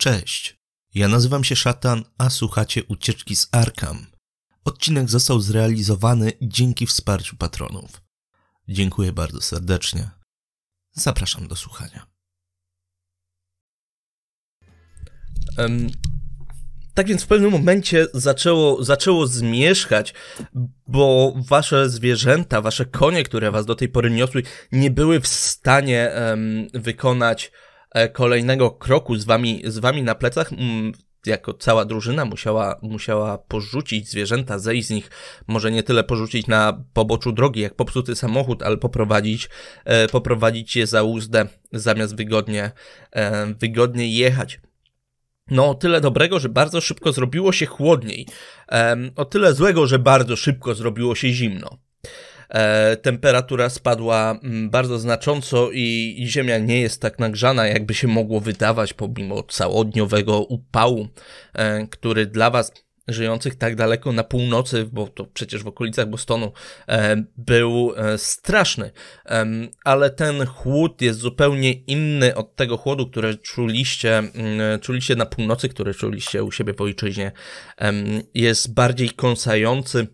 Cześć, ja nazywam się Szatan, a słuchacie Ucieczki z Arkham. Odcinek został zrealizowany dzięki wsparciu patronów. Dziękuję bardzo serdecznie. Zapraszam do słuchania. Um, tak więc w pewnym momencie zaczęło, zaczęło zmierzchać, bo wasze zwierzęta, wasze konie, które was do tej pory niosły, nie były w stanie um, wykonać kolejnego kroku z wami, z wami na plecach. Mm, jako cała drużyna musiała, musiała porzucić zwierzęta, zejść z nich, może nie tyle porzucić na poboczu drogi, jak popsuty samochód, ale poprowadzić, e, poprowadzić je za uzdę, zamiast wygodnie, e, wygodnie jechać. No, o tyle dobrego, że bardzo szybko zrobiło się chłodniej. O tyle złego, że bardzo szybko zrobiło się zimno. E, temperatura spadła mm, bardzo znacząco i, i ziemia nie jest tak nagrzana, jakby się mogło wydawać, pomimo całodniowego upału, e, który dla Was żyjących tak daleko na północy, bo to przecież w okolicach Bostonu e, był straszny, ale ten chłód jest zupełnie inny od tego chłodu, który czuliście, mm, czuliście na północy, który czuliście u siebie w ojczyźnie. Jest bardziej kąsający,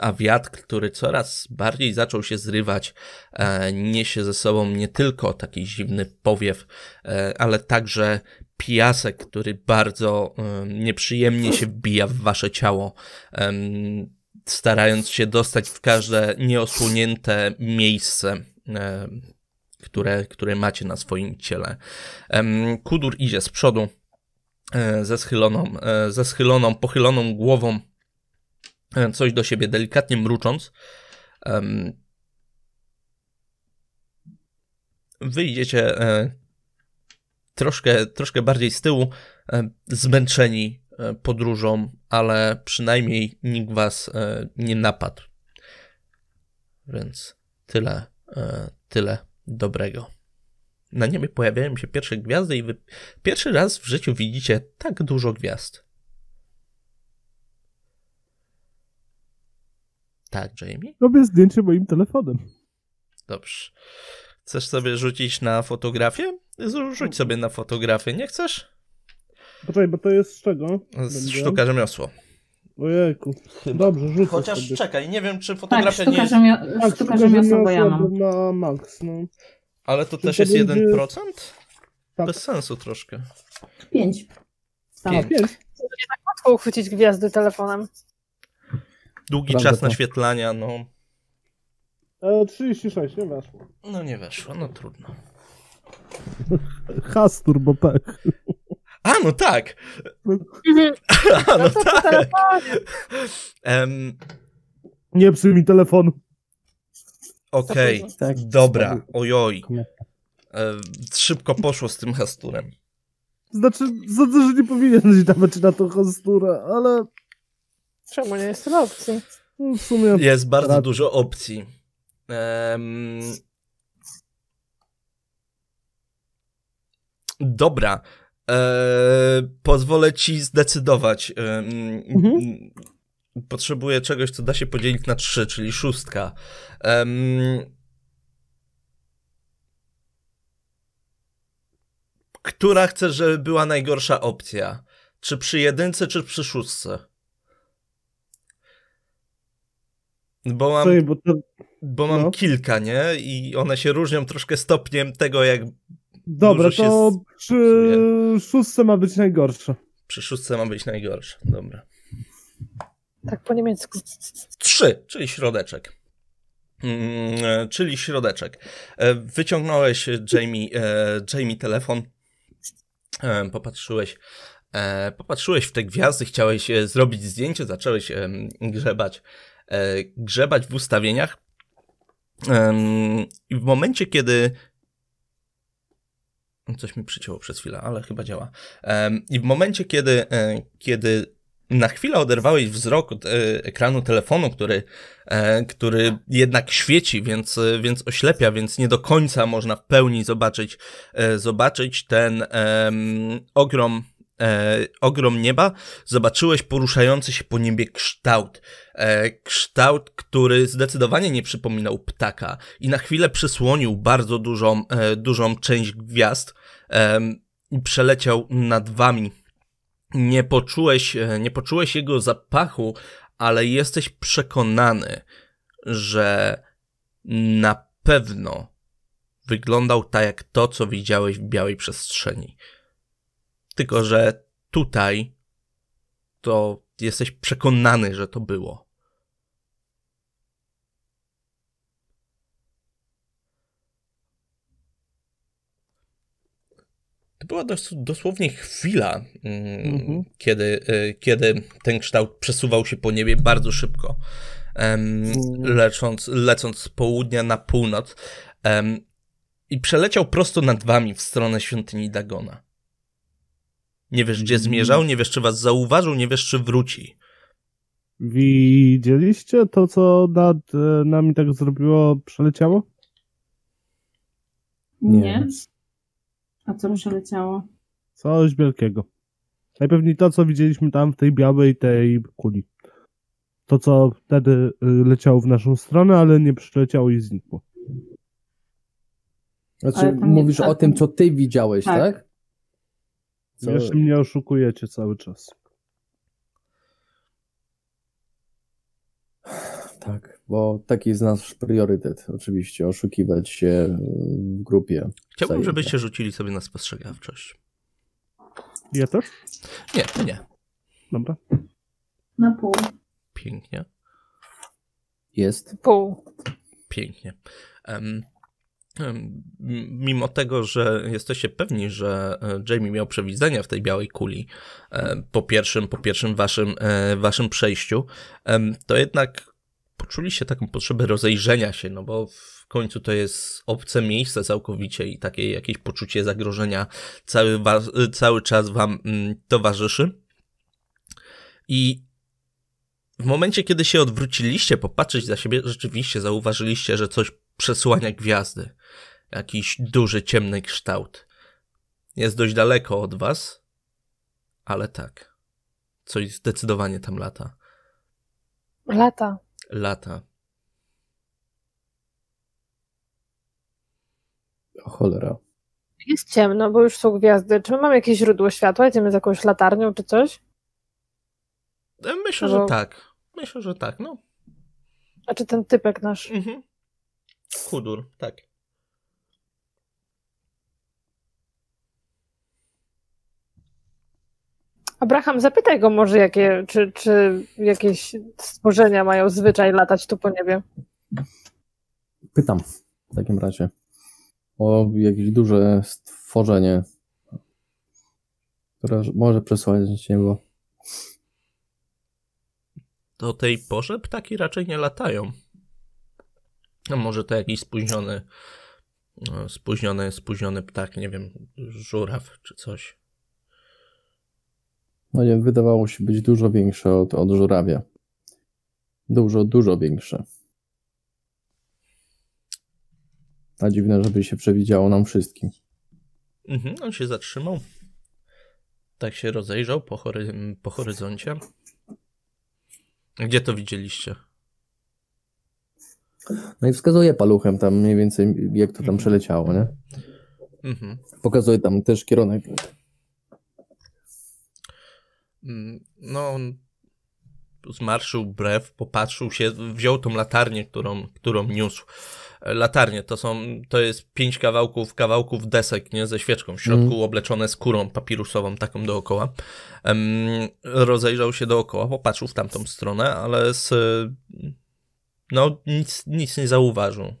a wiatr, który coraz bardziej zaczął się zrywać, e, niesie ze sobą nie tylko taki zimny powiew, e, ale także piasek, który bardzo nieprzyjemnie się wbija w wasze ciało, starając się dostać w każde nieosłonięte miejsce, które, które macie na swoim ciele. Kudur idzie z przodu e, ze schyloną, e, ze schyloną, pochyloną głową, e, coś do siebie delikatnie mrucząc. Wyjdziecie troszkę, troszkę bardziej z tyłu, e, zmęczeni e, podróżą, ale przynajmniej nikt was e, nie napadł. Więc tyle, tyle dobrego. Na niebie pojawiają się pierwsze gwiazdy i wy pierwszy raz w życiu widzicie tak dużo gwiazd. Tak, Jamie? Robię zdjęcie moim telefonem. Dobrze. Chcesz sobie rzucić na fotografię? Rzuć sobie na fotografię, nie chcesz? Poczekaj, bo to jest z czego? Z sztuka rzemiosło. Ojejku. Dobrze, rzucę Chociaż sobie. czekaj, nie wiem czy Tak, fotografia sztuka, nie jest... rzemio... Tak, sztuka rzemiosła, bo ja mam. Na max, no. Ale to Czy też to jest będzie- 1%? Tak. Bez sensu troszkę. Pięć. Stałam. Pięć. Pięć. Łatwo uchwycić gwiazdy telefonem. Długi Prawda czas to. naświetlania, no... E, 36, nie weszło. No nie weszło, no trudno. Has turbo pech. A, no tak! A, no tak! Em, Nie psuj mi telefonu. Okej, Tak. dobra, ojoj. E, szybko poszło z tym hasturem. Znaczy, sądzę, że nie powinieneś dawać na to hasturę, ale Czemu nie jest to opcji? no, w sumie... Jest bardzo Rad- dużo opcji. Em, Dobra. E, pozwolę ci zdecydować. Em, Mhm. Potrzebuję czegoś, co da się podzielić na trzy, czyli szóstka. Em, która chcesz, żeby była najgorsza opcja? Czy przy jedynce, czy przy szóstce? Bo mam Czekaj, bo to... bo mam No. kilka, nie? I one się różnią troszkę stopniem tego, jak Dobra, Dużo się to z- przy szóstce ma być najgorsze. przy szóstce ma być najgorsze. Dobra. Tak po niemiecku. Trzy, czyli środeczek. Mm, e, czyli środeczek. E, Wyciągnąłeś, e, Jamie, Jamie telefon, popatrzyłeś, popatrzyłeś w te gwiazdy, chciałeś zrobić zdjęcie, zacząłeś grzebać, grzebać w ustawieniach. I w momencie, kiedy Coś mi przycięło przez chwilę, ale chyba działa. I w momencie, kiedy, e, kiedy na chwilę oderwałeś wzrok od e, ekranu telefonu, który, e, który jednak świeci, więc, e, więc oślepia, więc nie do końca można w pełni zobaczyć, e, zobaczyć ten ogrom, e, ogrom nieba, zobaczyłeś poruszający się po niebie kształt. E, kształt, który zdecydowanie nie przypominał ptaka i na chwilę przysłonił bardzo dużą, e, dużą część gwiazd. I przeleciał nad wami. Nie poczułeś, e, nie poczułeś jego zapachu, ale jesteś przekonany, że na pewno wyglądał tak jak to, co widziałeś w białej przestrzeni. Tylko, że tutaj to jesteś przekonany, że to było. To była dos dosłownie chwila, mm, Mhm. kiedy, y, kiedy ten kształt przesuwał się po niebie bardzo szybko, em, Mhm. lecąc, z południa na północ i przeleciał prosto nad wami w stronę świątyni Dagona. Nie wiesz, gdzie zmierzał, nie wiesz, czy was zauważył, nie wiesz, czy wróci. Widzieliście to, co nad e, nami tak zrobiło, przeleciało? Nie. Nie. A co przeleciało? Coś wielkiego. Najpewniej to, co widzieliśmy tam w tej białej tej kuli. To, co wtedy y, leciało w naszą stronę, ale nie przyleciało i znikło. Znaczy, nie- mówisz a o tym, co ty widziałeś, Tak. tak? Co... Jeszcze mnie oszukujecie cały czas. Tak, bo taki jest nasz priorytet, oczywiście, oszukiwać się w grupie. Chciałbym, żebyście rzucili sobie na spostrzegawczość. Ja też? Nie, ty nie. Dobra. Na pół. Pięknie, Jest. Pół. pięknie. Em, mimo tego, że jesteście pewni, że e, Jamie miał przewidzenia w tej białej kuli e, po pierwszym, po pierwszym waszym, e, waszym przejściu, to jednak poczuliście taką potrzebę rozejrzenia się, no bo w końcu to jest obce miejsce całkowicie i takie jakieś poczucie zagrożenia cały, cały czas wam mm, towarzyszy. I w momencie, kiedy się odwróciliście, popatrzeć za siebie, rzeczywiście zauważyliście, że coś przesłania gwiazdy. Jakiś duży, ciemny kształt. Jest dość daleko od was, ale tak. Coś zdecydowanie tam lata. Lata. Lata. O cholera. Jest ciemno, bo już są gwiazdy. Czy my mamy jakieś źródło światła? Jedziemy z jakąś latarnią czy coś? E, Myślę, że tak. Myślę, że tak, no. A czy ten typek nasz? Mhm. Kudur, tak. Abraham, zapytaj go może, jakie, czy, czy jakieś stworzenia mają zwyczaj latać tu po niebie. Pytam w takim razie o jakieś duże stworzenie, które może przesłać niebo. Do tej porze ptaki raczej nie latają. A może to jakiś spóźniony, no, spóźniony, spóźniony ptak, nie wiem, żuraw czy coś. No nie, wydawało się być dużo większe od, od żurawia. Dużo, dużo większe. A dziwne, żeby się przewidziało nam wszystkim. Mhm, on się zatrzymał. Tak się rozejrzał po, hory, po horyzoncie. Gdzie to widzieliście? No i wskazuje paluchem tam mniej więcej, jak to tam przeleciało, nie? Mhm. Pokazuje tam też kierunek. Mm, No, zmarszył brew, popatrzył się, wziął tą latarnię, którą, którą niósł. E, Latarnie to są, to jest pięć kawałków, kawałków desek, nie, ze świeczką w środku, Mm. obleczone skórą papirusową, taką dookoła. Em, rozejrzał się dookoła, popatrzył w tamtą stronę, ale z, no, nic, nic nie zauważył.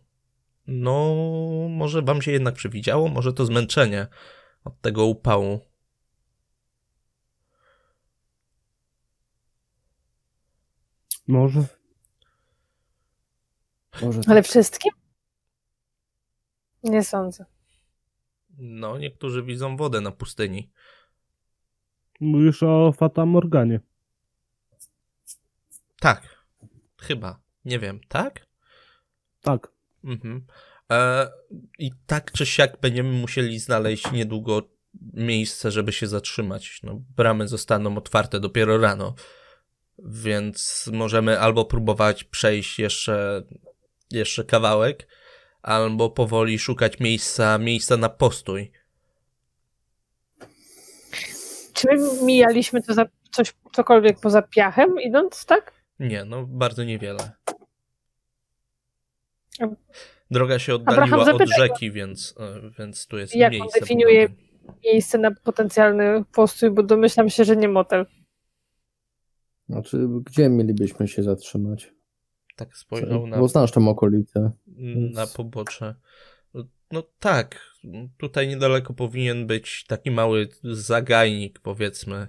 No, może wam się jednak przewidziało, może to zmęczenie od tego upału. Może. Może Ale wszystkim? Nie sądzę. No, niektórzy widzą wodę na pustyni. Mówisz o Fata Morganie. Tak. Chyba. Nie wiem, tak? Tak. Mhm. E, I tak czy siak będziemy musieli znaleźć niedługo miejsce, żeby się zatrzymać. No, bramy zostaną otwarte dopiero rano, więc możemy albo próbować przejść jeszcze, jeszcze kawałek, albo powoli szukać miejsca, miejsca na postój. Czy my mijaliśmy to za coś, cokolwiek poza piachem idąc, tak? Nie, no bardzo niewiele. Droga się oddaliła od rzeki, więc, e, więc tu jest Jak on miejsce. definiuje- budowy. Miejsce na potencjalny postój, bo domyślam się, że nie motel. Znaczy, gdzie mielibyśmy się zatrzymać? Tak spojrzał na, Bo znasz tą okolicę. na pobocze. No tak, tutaj niedaleko powinien być taki mały zagajnik, powiedzmy,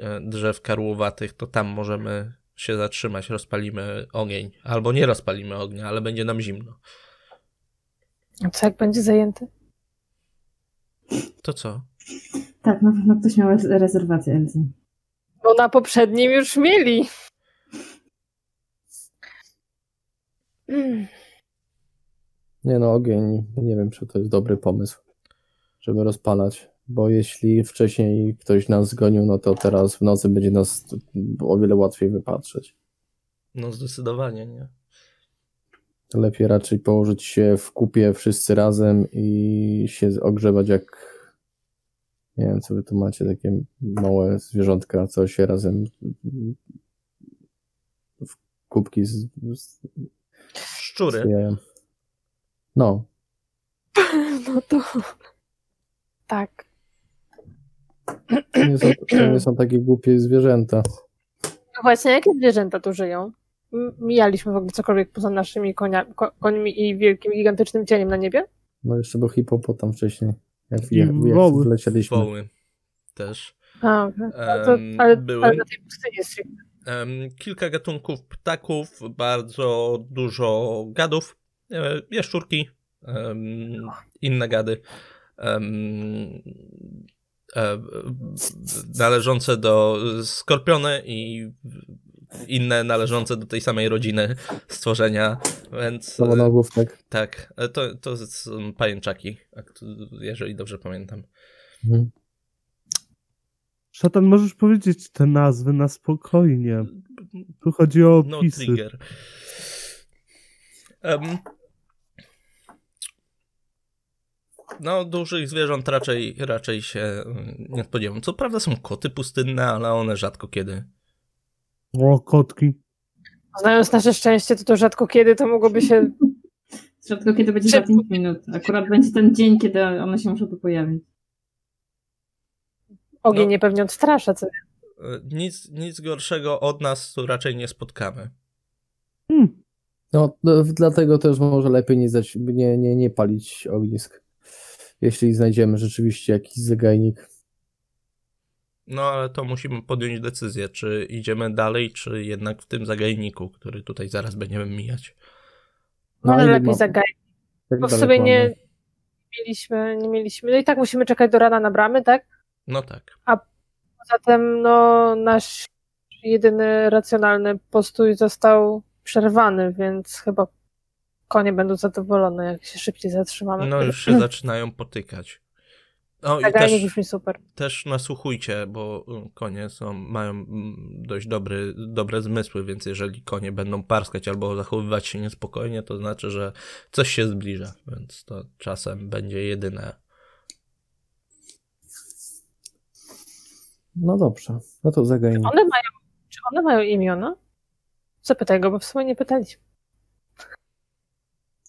e, drzew karłowatych, to tam możemy się zatrzymać, rozpalimy ogień. Albo nie rozpalimy ognia, ale będzie nam zimno. A co jak będzie zajęty? To co? Tak, na pewno ktoś miał re- rezerwację, Elzy. Bo na poprzednim już mieli. Mm. Nie no, ogień, nie wiem, czy to jest dobry pomysł, żeby rozpalać, bo jeśli wcześniej ktoś nas zgonił, no to teraz w nocy będzie nas o wiele łatwiej wypatrzeć. No zdecydowanie, nie? Lepiej raczej położyć się w kupie wszyscy razem i się ogrzewać jak nie wiem, co wy tu macie, takie małe zwierzątka, co się razem w kubki z, z, Szczury. zwijają. No, No to. Tak. To nie, są, to nie są takie głupie zwierzęta. No Właśnie, jakie zwierzęta tu żyją? Mijaliśmy w ogóle cokolwiek poza naszymi konia, ko, końmi i wielkim, gigantycznym cieniem na niebie? No jeszcze był hipopotam wcześniej. Jak, jak, jak woły. wlecieliśmy. Woły też. A, okej. No to, ale, były. ale na tej pustyni. Em, kilka gatunków ptaków, bardzo dużo gadów, e, jaszczurki, inne gady, należące do skorpiony i inne należące do tej samej rodziny stworzenia, więc e, Nowonogłówek. tak, e, to, to są pajęczaki, ak- jeżeli dobrze pamiętam. Mhm. Szatan, możesz powiedzieć te nazwy na spokojnie. Tu chodzi o No opisy. trigger. Em, no, dużych zwierząt raczej, raczej się mm, nie spodziewam. Co prawda są koty pustynne, ale one rzadko kiedy. O, kotki. Znając nasze szczęście, to to rzadko kiedy to mogłoby się. Rzadko kiedy będzie za Szybko. 5 minut. Akurat będzie ten dzień, kiedy one się muszą tu pojawić. Ogień No. nie pewnie odstrasza. Co? E, Nic, nic gorszego od nas tu raczej nie spotkamy. Hmm. No, no, dlatego też może lepiej nie, nie, nie, nie palić ognisk. Jeśli znajdziemy rzeczywiście jakiś zagajnik. No, ale to musimy podjąć decyzję, czy idziemy dalej, czy jednak w tym zagajniku, który tutaj zaraz będziemy mijać. No, ale lepiej ma- zagaj. jak Bo w sobie nie mieliśmy, nie mieliśmy. No i tak musimy czekać do rana na bramy, tak? No tak. Zatem no, nasz jedyny racjonalny postój został przerwany, więc chyba konie będą zadowolone, jak się szybciej zatrzymamy. No już się zaczynają potykać. O, i Zagajnik też, brzmi super. też nasłuchujcie, bo y, konie są, mają mm, dość dobry, dobre zmysły, więc jeżeli konie będą parskać albo zachowywać się niespokojnie, to znaczy, że coś się zbliża, więc to czasem będzie jedyne. No dobrze, no to zagajnik. One mają, czy one mają imiona? Zapytaj go, bo w sumie nie pytaliśmy.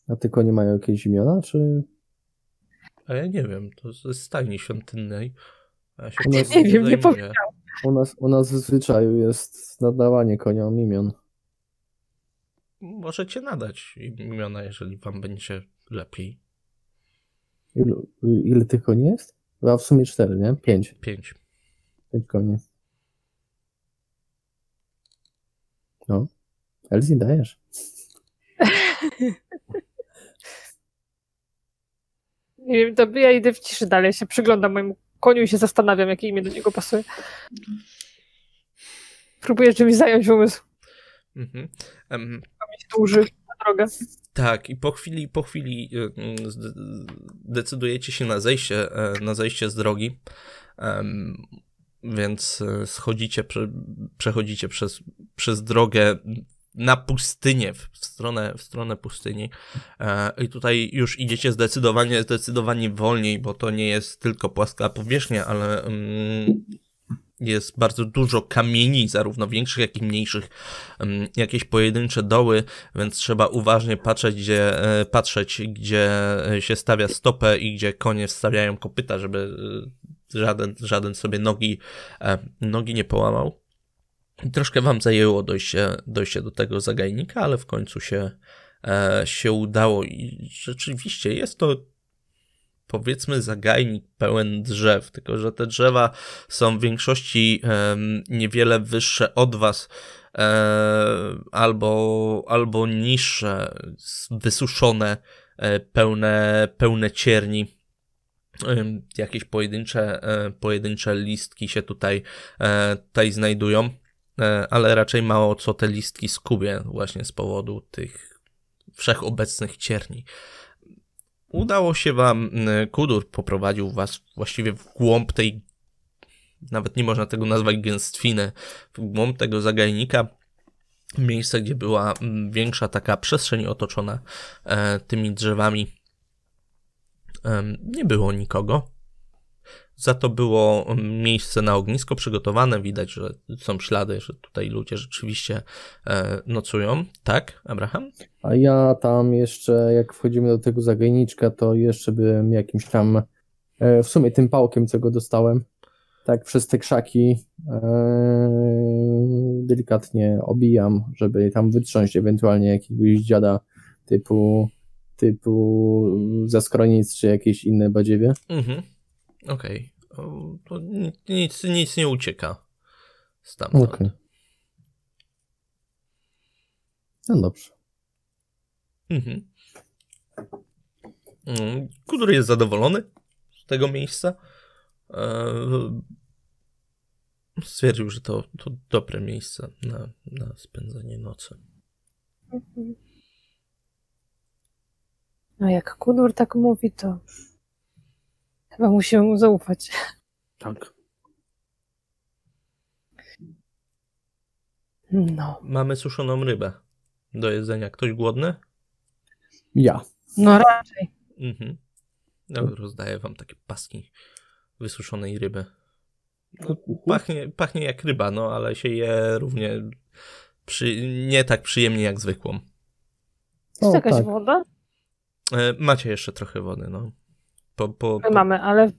A tylko nie mają jakieś imiona, czy... A ja nie wiem, to ze stajni świątynnej. Ja się Nie tym wiem, nie zajmuję. U nas, u nas w zwyczaju jest nadawanie koniom imion. Możecie nadać im imiona, jeżeli wam będzie lepiej. Ilu, ile tych koni jest? A w sumie cztery, nie? Pięć. Pięć. Pięć koni. No. Elzi, dajesz. Nie wiem, to ja idę w ciszy dalej, się przyglądam mojemu koniu i się zastanawiam, jakie imię do niego pasuje. Próbuję czymś zająć umysł. Mhm. Em, Mieć duży na drogę. Tak, i po chwili, po chwili decydujecie się na zejście, e, na zejście z drogi, więc e, schodzicie, prze, przechodzicie przez, przez drogę na pustynię, w stronę, w stronę pustyni. E, I tutaj już idziecie zdecydowanie, zdecydowanie wolniej, bo to nie jest tylko płaska powierzchnia, ale mm, jest bardzo dużo kamieni, zarówno większych, jak i mniejszych, em, jakieś pojedyncze doły, więc trzeba uważnie patrzeć, gdzie, e, patrzeć, gdzie się stawia stopę i gdzie konie wstawiają kopyta, żeby e, żaden, żaden sobie nogi, nogi nie połamał. Troszkę wam zajęło dojście, dojście do tego zagajnika, ale w końcu się, e, się udało i rzeczywiście jest to powiedzmy zagajnik pełen drzew, tylko że te drzewa są w większości niewiele wyższe od was e, albo, albo niższe, wysuszone, e, pełne, pełne cierni. Jakieś pojedyncze, pojedyncze listki się tutaj, tutaj znajdują, ale raczej mało co te listki skubie właśnie z powodu tych wszechobecnych cierni. Udało się wam, Kudur poprowadził was właściwie w głąb tej, nawet nie można tego nazwać gęstwiny, w głąb tego zagajnika, miejsce, gdzie była większa taka przestrzeń otoczona e, tymi drzewami. Em, nie było nikogo. Za to było mm, miejsce na ognisko przygotowane. Widać, że są ślady, że tutaj ludzie rzeczywiście e, nocują. Tak, Abraham? A ja tam jeszcze, jak wchodzimy do tego zagajniczka, to jeszcze bym jakimś tam, e, w sumie tym pałkiem, co go dostałem, tak przez te krzaki e, delikatnie obijam, żeby tam wytrząść ewentualnie jakiegoś dziada typu, typu zaskronic czy jakieś inne badziewie. Mhm. Okej. O, To ni- nic, nic nie ucieka stamtąd. Okej. No dobrze. Mhm. Mm, Kudur jest zadowolony z tego miejsca. Eee, Stwierdził, że to, to dobre miejsce na, na spędzenie nocy. No jak Kudur tak mówi, to chyba musimy mu zaufać. Tak. No, Mamy suszoną rybę do jedzenia. Ktoś głodny? Ja. no raczej. Mhm. No, rozdaję wam takie paski wysuszonej ryby. No, pachnie, pachnie jak ryba, no ale się je równie przy, nie tak przyjemnie jak zwykłą. Jest O, jakaś tak. woda? E, macie jeszcze trochę wody, no. Po, po, My po, mamy, ale w,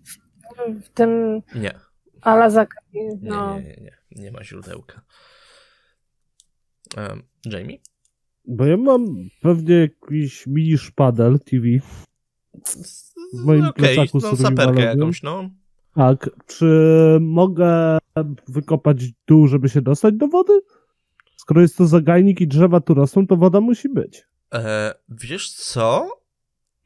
w tym Nie, Alazak, nie, no, nie, nie, nie, nie ma źródełka. E, Jamie? Bo ja mam pewnie jakiś mini szpadel TV. W moim plecaku no saperkę jakąś, no. Tak, czy mogę wykopać dół, żeby się dostać do wody? Skoro jest to zagajnik i drzewa tu rosną, to woda musi być. E, wiesz co?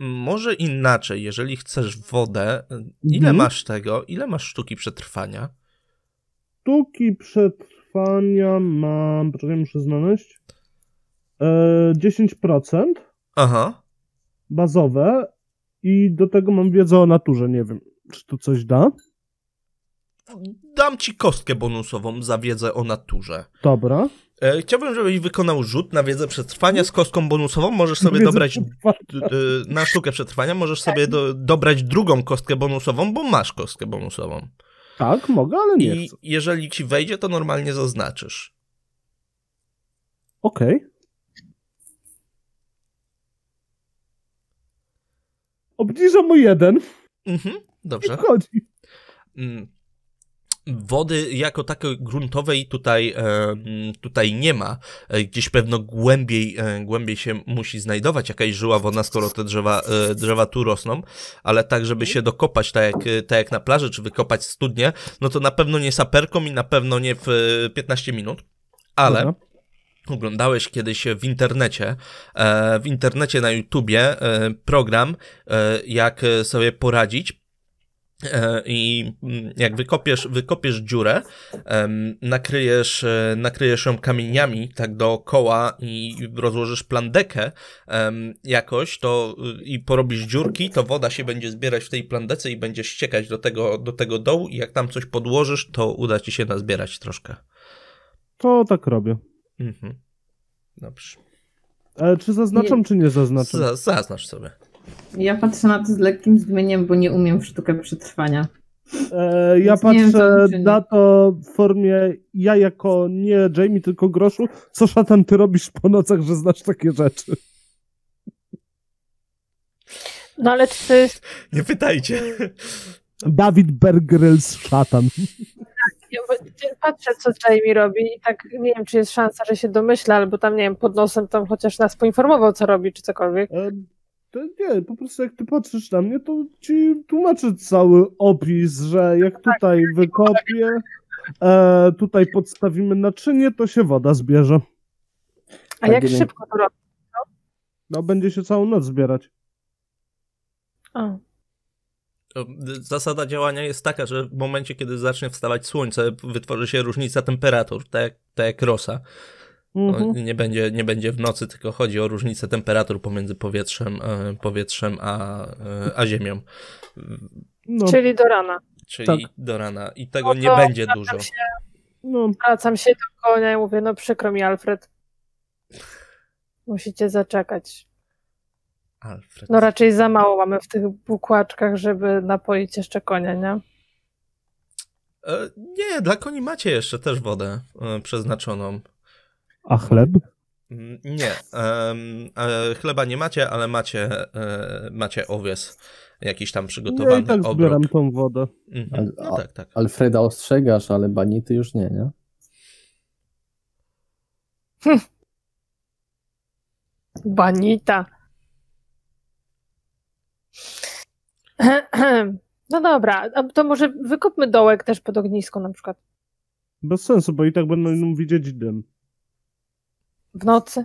Może inaczej, jeżeli chcesz wodę, ile Mhm. masz tego? Ile masz sztuki przetrwania? Sztuki przetrwania mam, poczekaj, muszę znaleźć, e, 10% Aha. bazowe i do tego mam wiedzę o naturze, nie wiem, czy to coś da? Dam ci kostkę bonusową za wiedzę o naturze. Dobra. E, chciałbym, żebyś wykonał rzut na wiedzę przetrwania z kostką bonusową. Możesz sobie Wiedzę dobrać na sztukę przetrwania, możesz sobie do, dobrać drugą kostkę bonusową, bo masz kostkę bonusową. Tak, mogę, ale nie I chcę. jeżeli ci wejdzie, to normalnie zaznaczysz. Okej. Obniżam o jeden Mhm, i dobrze. wchodzi. Mm, Wody jako takiej gruntowej tutaj, e, tutaj nie ma. E, Gdzieś pewno głębiej, e, głębiej się musi znajdować jakaś żyła wodna, skoro te drzewa, drzewa tu rosną, ale tak, żeby się dokopać, tak jak, tak jak na plaży, czy wykopać studnię, no to na pewno nie saperką i na pewno nie w e, 15 minut, ale Dobra. oglądałeś kiedyś w internecie, w internecie na YouTubie program, jak sobie poradzić I mm, jak wykopiesz, wykopiesz dziurę, nakryjesz, e, nakryjesz ją kamieniami tak dookoła i rozłożysz plandekę jakoś, to y, i porobisz dziurki, to woda się będzie zbierać w tej plandece i będzie ściekać do tego, do tego dołu i jak tam coś podłożysz, to uda ci się nazbierać troszkę. To tak robię. Mhm. Dobrze. E, czy zaznaczam, czy nie zaznaczam? Za, zaznacz sobie. Ja patrzę na to z lekkim zdumieniem, bo nie umiem w sztukę przetrwania. E, ja Więc wiem, patrzę uczynić. na to w formie ja jako nie Jamie, tylko groszu. Co szatan ty robisz po nocach, że znasz takie rzeczy? No ale jest... Nie pytajcie. Dawid Bergryls szatan. ja Patrzę, co Jamie robi i tak nie wiem, czy jest szansa, że się domyśla, albo tam, nie wiem, pod nosem tam chociaż nas poinformował, co robi, czy cokolwiek. To nie, po prostu jak ty patrzysz na mnie, to ci tłumaczę cały opis, że jak tutaj wykopię, e, tutaj podstawimy naczynie, to się woda zbierze. A Tak, jak szybko to robi? No będzie się całą noc zbierać. A. Zasada działania jest taka, że w momencie, kiedy zacznie wstawać słońce, wytworzy się różnica temperatur, tak, jak- tak jak rosa. No, Mhm. nie, będzie, nie będzie w nocy, tylko chodzi o różnicę temperatur pomiędzy powietrzem, e, powietrzem a, e, a ziemią. No, Czyli do rana. Czyli Tak. do rana. I tego No nie będzie wracam dużo. Się, no, wracam się do konia i mówię, no przykro mi, Alfred. Musicie zaczekać. Alfred. No raczej za mało mamy w tych bukłaczkach, żeby napoić jeszcze konia, nie? E, nie, dla koni macie jeszcze też wodę e, przeznaczoną. A chleb? Mm, Nie, e, chleba nie macie, ale macie, e, macie owies. Jakiś tam Ja przygotowany i tak zbieram tą wodę. Mhm. A- No tak, tak. Alfreda ostrzegasz, ale banity już nie, nie? Banita. No dobra, a to może wykopmy dołek też pod ognisko na przykład. Bez sensu, bo i tak będą widzieć dym. W nocy.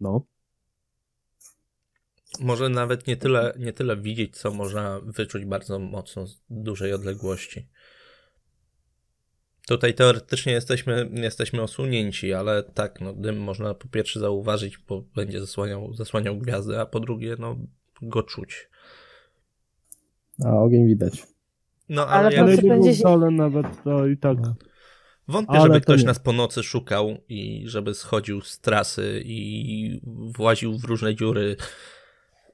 No. Może nawet nie tyle, nie tyle widzieć, co można wyczuć bardzo mocno z dużej odległości. Tutaj teoretycznie jesteśmy, jesteśmy osunięci, ale tak, no, dym można po pierwsze zauważyć, bo będzie zasłaniał, zasłaniał gwiazdy, a po drugie, no, go czuć. A ogień widać. No, Ale ale, jak, będzie nawet, to i tak. Wątpię, ale żeby to ktoś nie. nas po nocy szukał i żeby schodził z trasy i właził w różne dziury,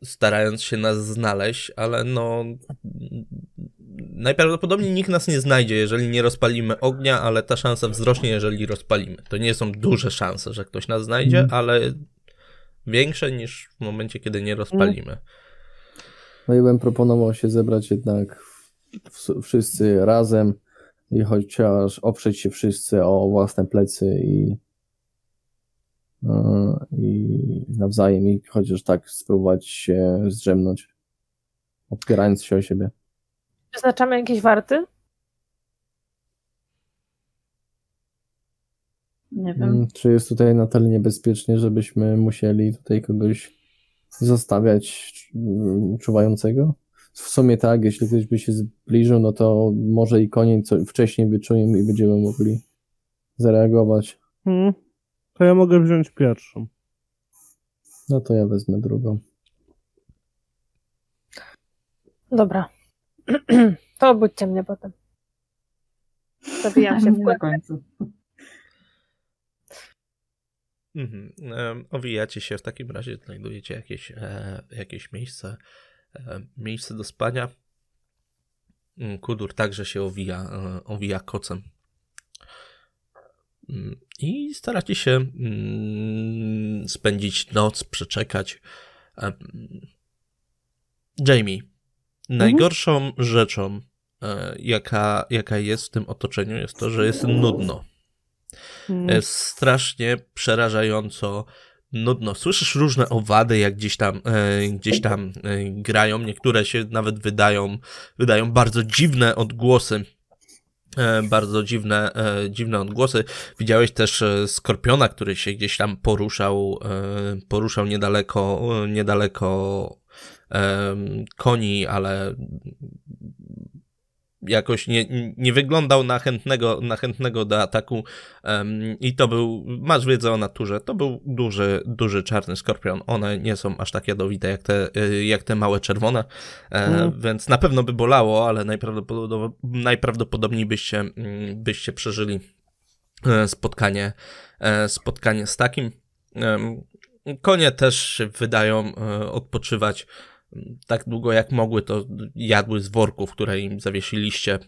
starając się nas znaleźć, ale no. Najprawdopodobniej nikt nas nie znajdzie, jeżeli nie rozpalimy ognia, ale ta szansa wzrośnie, jeżeli rozpalimy. To nie są duże szanse, że ktoś nas znajdzie, Mhm. ale większe niż w momencie, kiedy nie rozpalimy. No i bym proponował się zebrać jednak w- wszyscy razem i chociaż oprzeć się wszyscy o własne plecy i, e, i nawzajem i chociaż tak spróbować się zdrzemnąć, opierając się o siebie. Wyznaczamy jakieś warty? Nie wiem. Mm, Czy jest tutaj na tyle niebezpiecznie, żebyśmy musieli tutaj kogoś zostawiać czuwającego? W sumie tak, jeśli ktoś by się zbliżył, no to może i konie co wcześniej wyczują i będziemy mogli zareagować. Hmm. To ja mogę wziąć pierwszą. No to ja wezmę drugą. Dobra. To obudźcie mnie potem. Zabijam się w na końcu. Mhm. Owijacie się, w takim razie znajdujecie jakieś, e, jakieś miejsce, e, miejsce do spania. Mm, Kudur także się owija, e, owija kocem. Mm, I staracie się mm, spędzić noc, przeczekać. Em, Jamie, najgorszą rzeczą, e, jaka, jaka jest w tym otoczeniu, jest to, że jest nudno. Jest strasznie przerażająco nudno. Słyszysz różne owady, jak gdzieś tam, e, gdzieś tam e, grają. Niektóre się nawet wydają, wydają bardzo dziwne odgłosy. E, bardzo dziwne, e, dziwne odgłosy. Widziałeś też e, skorpiona, który się gdzieś tam poruszał, e, poruszał niedaleko, niedaleko koni, ale jakoś nie, nie wyglądał na chętnego, na chętnego do ataku em, i to był, masz wiedzę o naturze, to był duży, duży czarny skorpion. One nie są aż tak jadowite jak te, y, jak te małe czerwone, e, Mm. więc na pewno by bolało, ale najprawdopodobniej, najprawdopodobniej byście, mm, byście przeżyli e, spotkanie, e, spotkanie z takim. Konie też się wydają odpoczywać tak długo jak mogły, to jadły z worków, które im zawiesiliście.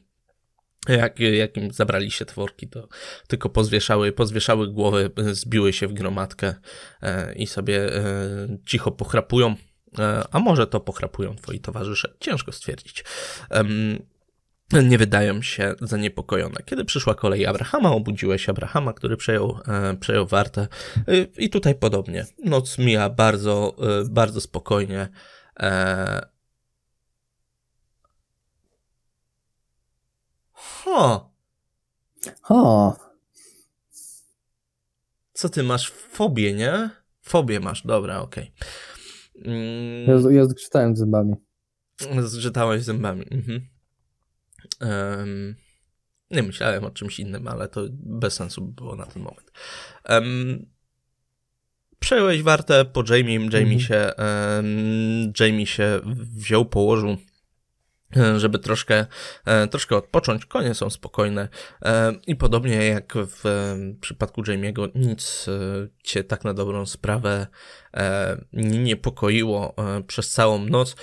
Jak, jak im zabraliście te worki, to tylko pozwieszały, pozwieszały głowy, zbiły się w gromadkę e, i sobie e, cicho pochrapują. E, a może to pochrapują twoi towarzysze? Ciężko stwierdzić. Nie wydają się zaniepokojone. Kiedy przyszła kolej Abrahama, obudziłeś Abrahama, który przejął, przejął wartę. I tutaj podobnie. Noc mija bardzo, bardzo spokojnie. E... Ho, Ha, co ty masz? Fobię, nie? Fobię masz, dobra, okej. ja, Mm, ja zgrzytałem zębami. Zgrzytałeś zębami. Mhm. Em, nie myślałem o czymś innym, ale to bez sensu by było na ten moment. Um, przejąłeś wartę po Jamie, Jamie, Mhm. się, Jamie się wziął, położył, e, żeby troszkę, e, troszkę odpocząć. Konie są spokojne e, i podobnie jak w przypadku Jamie'ego, nic cię tak na dobrą sprawę nie niepokoiło przez całą noc.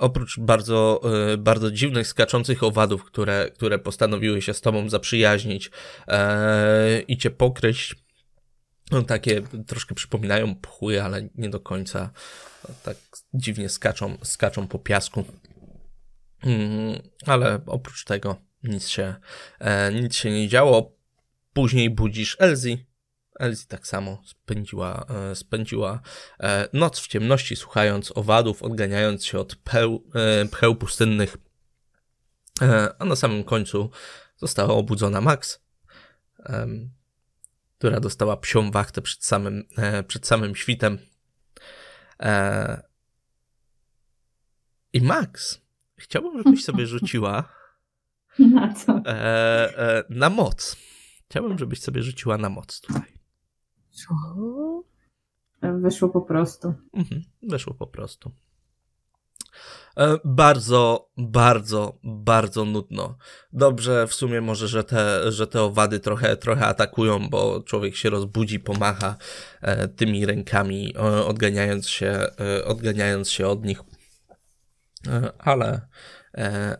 Oprócz bardzo, bardzo dziwnych, skaczących owadów, które, które postanowiły się z tobą zaprzyjaźnić i cię pokryć. No, takie troszkę przypominają pchły, ale nie do końca. Tak dziwnie skaczą, skaczą po piasku. Mm, ale oprócz tego nic się, e, nic się nie działo. Później budzisz Elsie. Elsie tak samo spędziła, e, spędziła e, noc w ciemności, słuchając owadów, odganiając się od peł, pcheł pustynnych. A na samym końcu została obudzona Max, która dostała psią wachtę przed samym, e, przed samym świtem. E, I Max, chciałbym, żebyś sobie rzuciła Na co? e, na moc. Chciałbym, żebyś sobie rzuciła na moc tutaj. Wyszło po prostu. Mhm, weszło po prostu. E, Bardzo, bardzo, bardzo nudno. Dobrze w sumie może, że te, że te owady trochę, trochę atakują, bo człowiek się rozbudzi, pomacha e, tymi rękami, e, odganiając się, odganiając się od nich. Ale,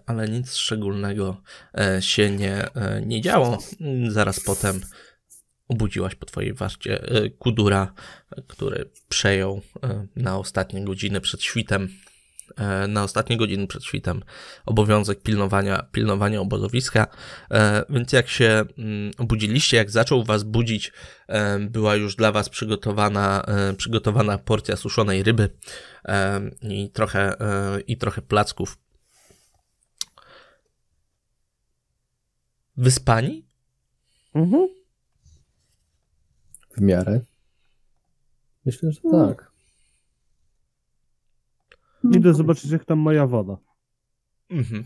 ale nic szczególnego się nie, nie działo. Zaraz potem obudziłaś po twojej warcie Kudura, który przejął na ostatnie godziny przed świtem, na ostatnie godziny przed świtem obowiązek pilnowania, pilnowania obozowiska. E, Więc jak się mm, obudziliście, jak zaczął was budzić, e, była już dla was przygotowana, e, przygotowana porcja suszonej ryby e, i trochę, e, i trochę placków. Wyspani? Mhm. W miarę. Myślę, że Mm. tak. Idę zobaczyć, jak tam moja woda. Mhm.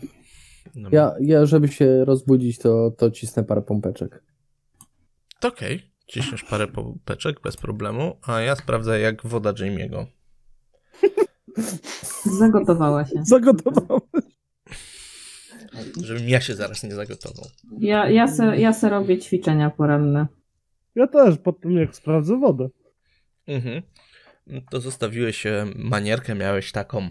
Dobra. Ja, ja żeby się rozbudzić, to, to cisnę parę pompeczek. To Okej, ciśniesz parę pompeczek bez problemu, a ja sprawdzę jak woda Jamie'ego. Zagotowała się. Zagotowałem. Żebym ja się zaraz nie zagotował. Ja, ja, se, ja se robię ćwiczenia poranne. Ja też, po tym jak sprawdzę wodę. Mhm. To zostawiłeś e, manierkę, miałeś taką.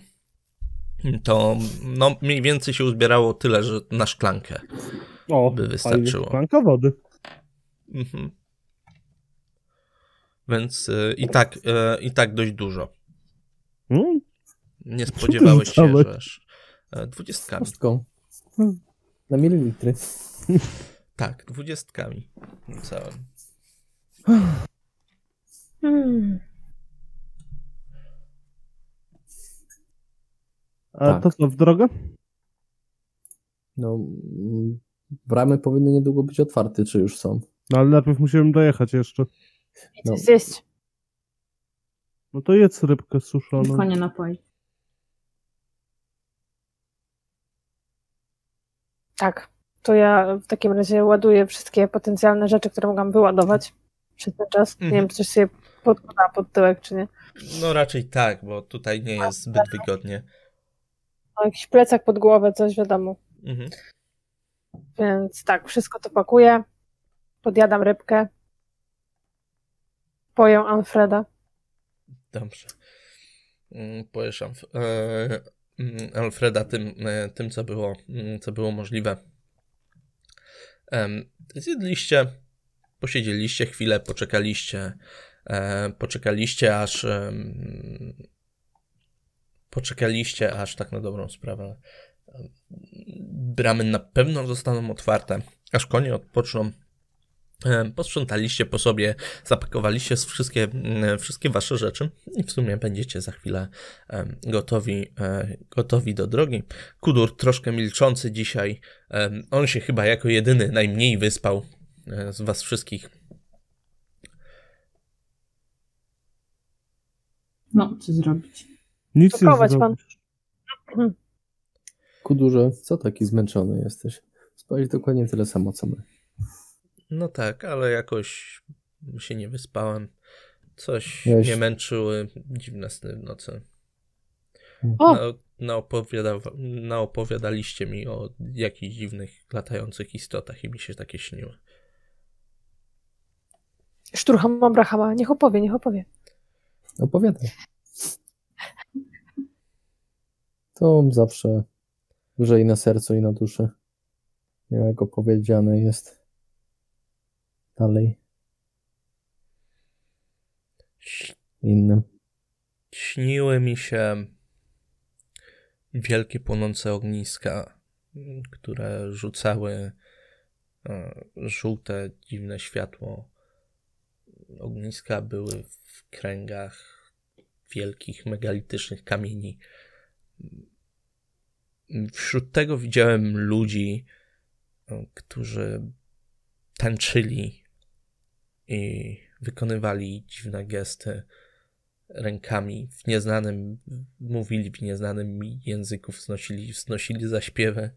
To no, mniej więcej się uzbierało tyle, że na szklankę. O, By wystarczyło. Szklanka wody. Mhm. Więc e, i tak, e, i tak dość dużo. Mm? Nie spodziewałeś się, że aż dwudziestkami. Hmm. Na mililitry. Tak, dwudziestkami. Całym. Hmm. A Tak. to co, w drogę? No, bramy powinny niedługo być otwarte, czy już są? No ale najpierw musimy dojechać jeszcze. No. Zjeść. No to jedz rybkę suszoną. Konie napoi. Tak. To ja w takim razie ładuję wszystkie potencjalne rzeczy, które mogłam wyładować przez ten czas. Nie Mhm. wiem, czy coś sobie podkładała pod tyłek, czy nie. No raczej tak, bo tutaj nie jest zbyt wygodnie. Jakiś plecak pod głowę, coś wiadomo. Mhm. Więc tak, wszystko to pakuję. Podjadam rybkę. Poję Alfreda. Dobrze. mm, pojeszam e, mm, Alfreda tym, e, tym co, było, mm, co było możliwe. Zjedliście, posiedzieliście chwilę, poczekaliście, e, poczekaliście aż poczekaliście aż tak na dobrą sprawę bramy na pewno zostaną otwarte, aż konie odpoczną. E, Posprzątaliście po sobie, zapakowaliście wszystkie, mm, wszystkie wasze rzeczy i w sumie będziecie za chwilę em, gotowi, e, gotowi do drogi. Kudur troszkę milczący dzisiaj. On się chyba jako jedyny najmniej wyspał e, z was wszystkich. No, co zrobić? Nic nie pan. zrobisz. Kudurze, co taki zmęczony jesteś? Spałeś dokładnie tyle samo, co my. No tak, ale jakoś się nie wyspałem. Coś mnie męczyły dziwne sny w nocy. O! Na, naopowiada, naopowiadaliście mi o jakichś dziwnych, latających istotach i mi się takie śniły. Szturcham Abrahama. Niech opowie, niech opowie. Opowiadaj. To zawsze lżej na sercu i na duszy. Jak opowiedziane jest dalej innym. Śniły mi się wielkie płonące ogniska, które rzucały e, żółte, dziwne światło. Ogniska były w kręgach wielkich, megalitycznych kamieni. Wśród tego widziałem ludzi, e, którzy tańczyli i wykonywali dziwne gesty rękami w nieznanym, mówili w nieznanym języku, wznosili, wznosili zaśpiewy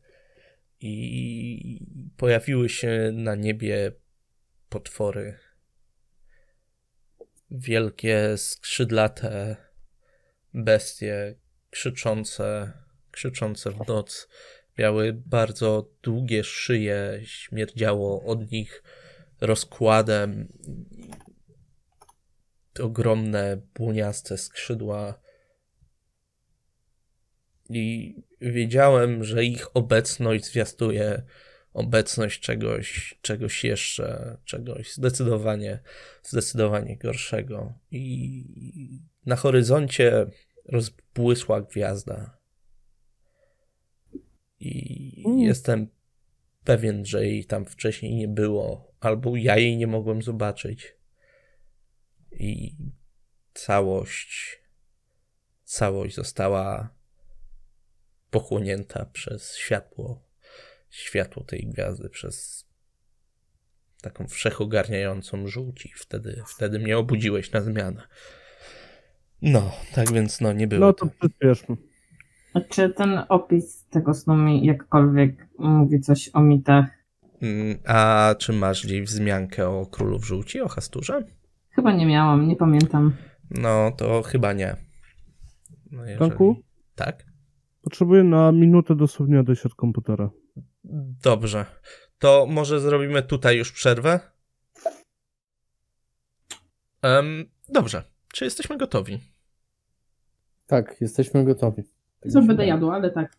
i pojawiły się na niebie potwory. Wielkie, skrzydlate bestie, krzyczące, krzyczące w noc. Miały bardzo długie szyje, śmierdziało od nich rozkładem ogromne, błoniaste skrzydła. I wiedziałem, że ich obecność zwiastuje obecność czegoś, czegoś jeszcze, czegoś zdecydowanie, zdecydowanie gorszego. I na horyzoncie rozbłysła gwiazda. I Mm. jestem pewien, że jej tam wcześniej nie było, albo ja jej nie mogłem zobaczyć i całość, całość została pochłonięta przez światło, światło tej gwiazdy, przez taką wszechogarniającą żółć i wtedy, wtedy mnie obudziłeś na zmianę. No, tak więc no nie było No to. przyspieszmy. A czy ten opis tego snu mi jakkolwiek mówi coś o mitach? Mm, A czy masz gdzieś wzmiankę o królu w żółci, o Hasturze? Chyba nie miałam, nie pamiętam. No, to chyba nie. No, jeżeli... Tanku? Tak? Potrzebuję na minutę dosłownie odejść od komputera. Dobrze. To może zrobimy tutaj już przerwę? Em, dobrze. Czy jesteśmy gotowi? Tak, jesteśmy gotowi. Tak Co się będę jadła, ale tak.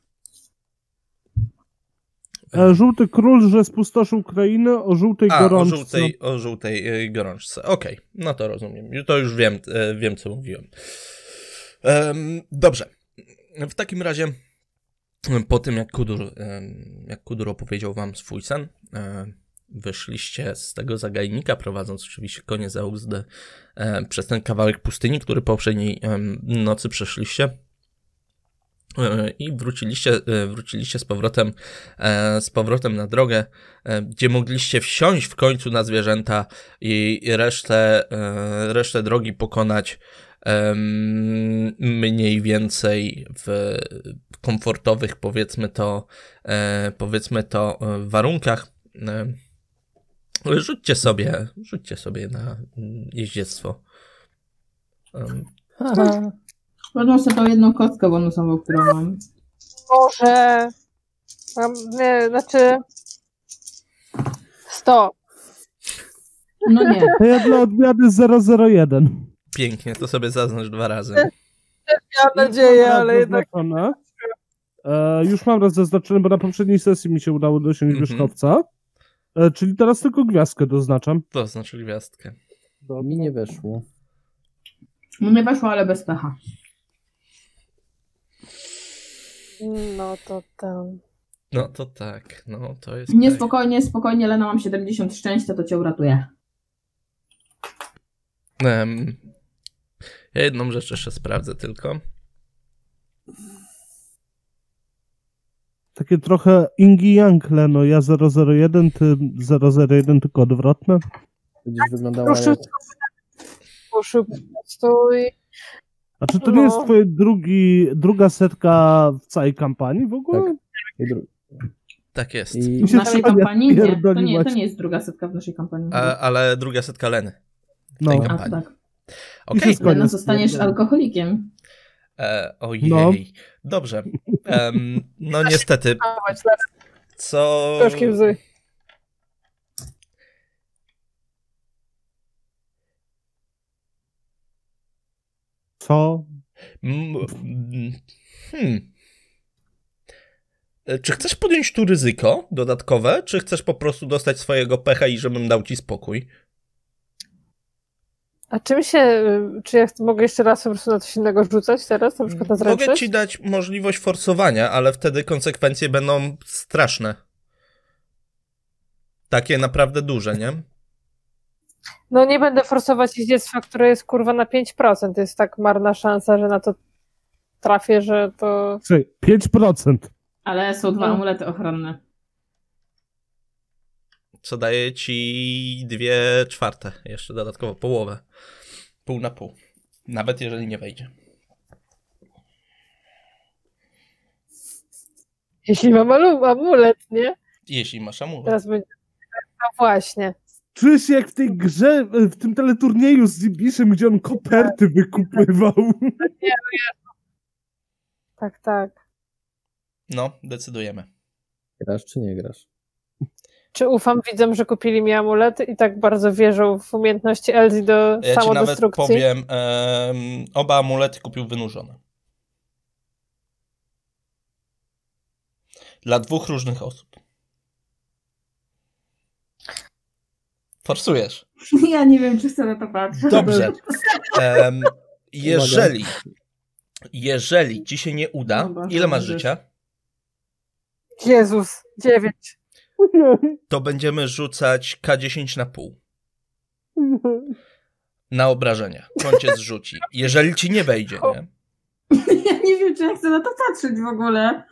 E, Żółty król, że spustoszył Ukrainę o żółtej A, o gorączce. żółtej, o żółtej y, gorączce. Okej, no to rozumiem. To już wiem, e, wiem co mówiłem. Em, dobrze. W takim razie, po tym jak Kudur, jak Kudur opowiedział wam swój sen, e, wyszliście z tego zagajnika, prowadząc oczywiście konie za uzdę przez ten kawałek pustyni, który poprzedniej nocy przeszliście. E, I wróciliście, e, wróciliście z powrotem, e, z powrotem na drogę, gdzie mogliście wsiąść w końcu na zwierzęta i resztę, resztę drogi pokonać mniej więcej w komfortowych, powiedzmy to, powiedzmy to warunkach. Rzućcie sobie, rzućcie sobie na jeździectwo. Em, Haha. Wezmę sobie tą jedną kostkę bonusową, którą mam. Może. Mam, nie, znaczy. 100. No nie. To ja dla odmiany 001. Pięknie, to sobie zaznacz dwa razy. Miałam nadzieję, ale jednak... E, już mam raz zaznaczone, bo na poprzedniej sesji mi się udało dosiąść Mhm. wierzchowca. E, czyli teraz tylko gwiazdkę doznaczam. To znaczy gwiazdkę. Mi nie weszło. No nie weszło, ale bez pecha. No to tam. No to tak, no to jest. Nie, pech. spokojnie, spokojnie, Lena, mam 70 szczęścia, to cię uratuje. Em, ja jedną rzecz jeszcze sprawdzę tylko. Takie trochę Ingi Yang, Leno. Ja 001, ty 001, tylko odwrotne. Będziesz wyglądała Proszę, jak... Proszę, stój. A czy to nie jest No. twoje drugi, druga setka w całej kampanii w ogóle? Tak. I dru... Tak jest. I... W naszej kampanii nie. To nie, to nie jest druga setka w naszej kampanii. A, ale druga setka Leny. No. tej A, to kampanii. tak. Okej. Lena, jest zostaniesz alkoholikiem. E, ojej. No. Dobrze. Em, no niestety, Lara, co. troszkę łzy. Co? Mm, mm, Hmm. E, Czy chcesz podjąć tu ryzyko dodatkowe, czy chcesz po prostu dostać swojego pecha i żebym dał ci spokój? A czym się, czy ja mogę jeszcze raz po prostu na coś innego rzucać teraz, na przykład na Mogę zręczność? ci dać możliwość forsowania, ale wtedy konsekwencje będą straszne. Takie naprawdę duże, nie? No nie będę forsować jeździectwa, które jest kurwa na 5%. To jest tak marna szansa, że na to trafię, że to... Słuchaj, 5%. Ale są dwa No. amulety ochronne. Co daje ci dwie czwarte, jeszcze dodatkowo połowę. Pół na pół. Nawet jeżeli nie wejdzie. Jeśli mam amulet, nie? Jeśli masz amulet. Teraz będzie... No właśnie. Czuję się jak w tej grze, w tym teleturnieju z Zibiszem, gdzie on koperty wykupywał. Tak, tak. No, decydujemy. Grasz czy nie grasz? Czy ufam widzom, że kupili mi amulety i tak bardzo wierzą w umiejętności Elzy do Ja ci nawet samodestrukcji? powiem, em, oba amulety kupił wynurzone. Dla dwóch różnych osób. Forsujesz. Ja nie wiem, czy chcę na to patrzeć. Dobrze. Em, jeżeli, jeżeli ci się nie uda, ile masz życia? Jezus, dziewięć. To będziemy rzucać K10 na pół. Na obrażenia. Końcie zrzuci. Jeżeli ci nie wejdzie, nie? Ja nie wiem, czy ja chcę na to patrzeć w ogóle.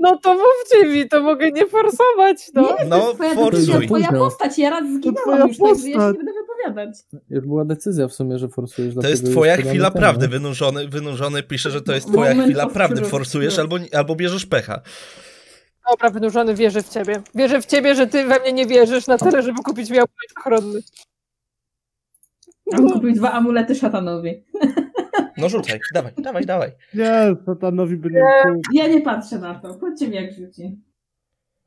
No to mówcie mi, to mogę nie forsować, no. Nie, to No, jest twoja forsuj. decyzja, twoja postać. Ja raz zginęłam już, także ja się postać. nie będę wypowiadać. Już była decyzja w sumie, że forsujesz. To jest twoja chwila ten, prawdy. Wynurzony, wynurzony pisze, że to jest twoja Moment chwila prawdy. Forsujesz albo, albo bierzesz pecha. Dobra, wynurzony wierzy w ciebie. Wierzę w ciebie, że ty we mnie nie wierzysz na tyle, żeby kupić mi amulet ochronny. Mam kupić dwa amulety szatanowi. No rzucaj, dawaj, dawaj, dawaj. Nie, satanowi by nie. Ja nie patrzę na to. Powiedzcie mi, jak rzuci.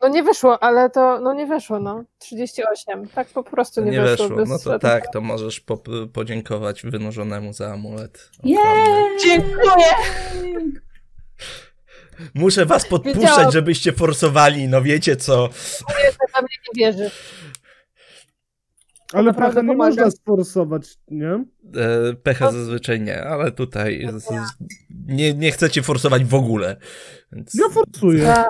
No nie wyszło, ale to, no nie wyszło, no. 38. Tak po prostu nie, Nie wyszło. weszło. bez No to tak, to możesz po, podziękować wynurzonemu za amulet. Jej! Dziękuję! Muszę was podpuszczać, Wiedziałam. żebyście forsowali, no wiecie co. Że we mnie nie wierzy. Ale pecha nie pomaga. można sforsować, nie? E, pecha zazwyczaj nie, ale tutaj z, z, nie, nie chcecie forsować w ogóle. Więc Ja forsuję. Ja,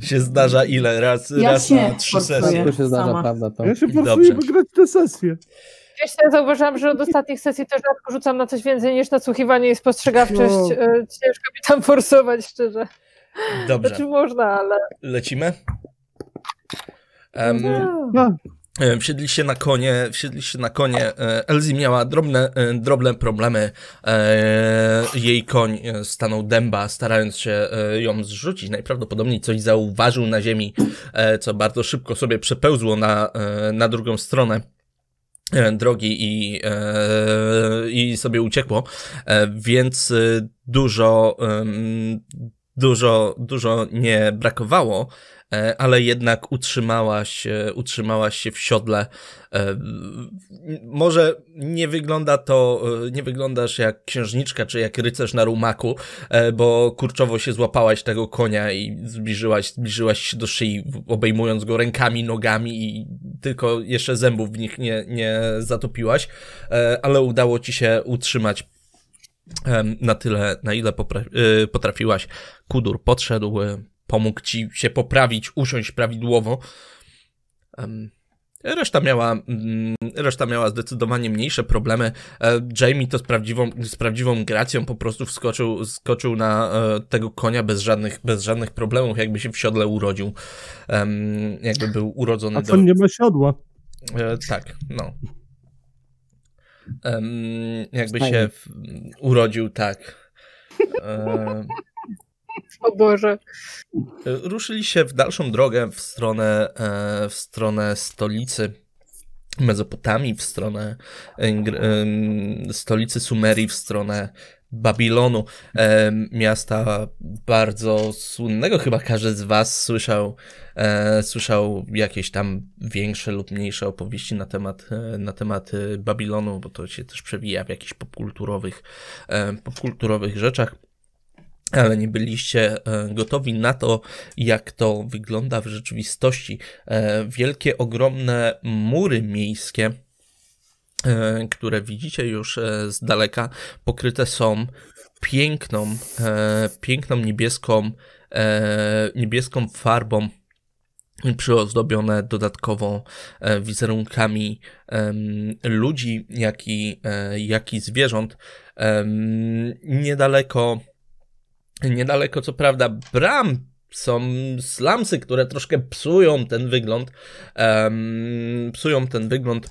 się zdarza ile? Raz, Ja raz na trzy sesje. To się zdarza, Sama. prawda? To. Ja się Dobrze. forsuję wygrać tę sesję. wiesz co, ja zauważyłam, że od ostatnich sesji też rzadko rzucam na coś więcej niż nasłuchiwanie i spostrzegawczość. No. E, Ciężko mi tam forsować, szczerze. Dobrze, Znaczy można, ale... lecimy. A, E, Wsiedliście na konie, wsiedliście na konie. e, Elsie miała drobne, e, drobne problemy. E, Jej koń e, stanął dęba, starając się e, ją zrzucić. Najprawdopodobniej coś zauważył na ziemi, e, co bardzo szybko sobie przepełzło na, e, na drugą stronę e, drogi i, e, i sobie uciekło. E, Więc e, dużo, dużo, dużo nie brakowało, e, ale jednak utrzymałaś, e, utrzymałaś się w siodle. E, może nie wygląda to, nie wyglądasz jak księżniczka czy jak rycerz na rumaku, bo kurczowo się złapałaś tego konia i zbliżyłaś, zbliżyłaś się do szyi, obejmując go rękami, nogami i tylko jeszcze zębów w nich nie, nie zatopiłaś, ale udało ci się utrzymać na tyle, na ile potrafiłaś. Kudur podszedł, pomógł ci się poprawić, usiąść prawidłowo. Reszta miała, mm, reszta miała zdecydowanie mniejsze problemy. E, Jamie to z prawdziwą, z prawdziwą gracją po prostu wskoczył, skoczył na e, tego konia bez żadnych, bez żadnych problemów, jakby się w siodle urodził. Jakby był urodzony A co do... nie ma siodła? E, tak, no jakby się urodził tak. O Boże. Ruszyli się w dalszą drogę w stronę, e, w stronę stolicy Mezopotamii, w stronę stolicy Sumerii, w stronę Babilonu, e, miasta bardzo słynnego, chyba każdy z Was słyszał, e, słyszał jakieś tam większe lub mniejsze opowieści na temat, e, na temat e, Babilonu, bo to się też przewija w jakichś popkulturowych, e, popkulturowych rzeczach. Ale nie byliście e, gotowi na to, jak to wygląda w rzeczywistości. Wielkie, ogromne mury miejskie, E, które widzicie już e, z daleka, pokryte są piękną, e, piękną niebieską, niebieską farbą przyozdobione dodatkowo wizerunkami ludzi, jak i, jak i zwierząt. Niedaleko, niedaleko co prawda bram są slamsy, które troszkę psują ten wygląd, psują ten wygląd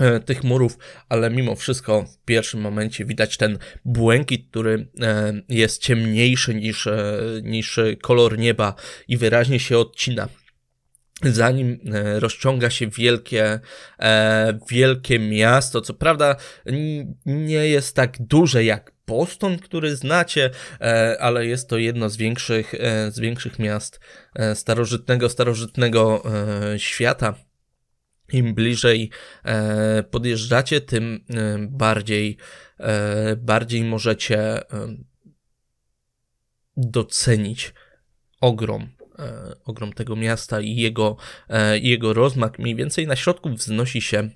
E, tych murów, ale mimo wszystko w pierwszym momencie widać ten błękit, który e, jest ciemniejszy niż, e, niż kolor nieba i wyraźnie się odcina. Zanim rozciąga się wielkie, wielkie miasto, co prawda nie jest tak duże jak Boston, który znacie, ale jest to jedno z większych, z większych miast starożytnego, starożytnego świata im bliżej e, podjeżdżacie, tym e, bardziej, e, bardziej możecie docenić ogrom, ogrom tego miasta i jego, jego rozmach. Mniej więcej na środku wznosi się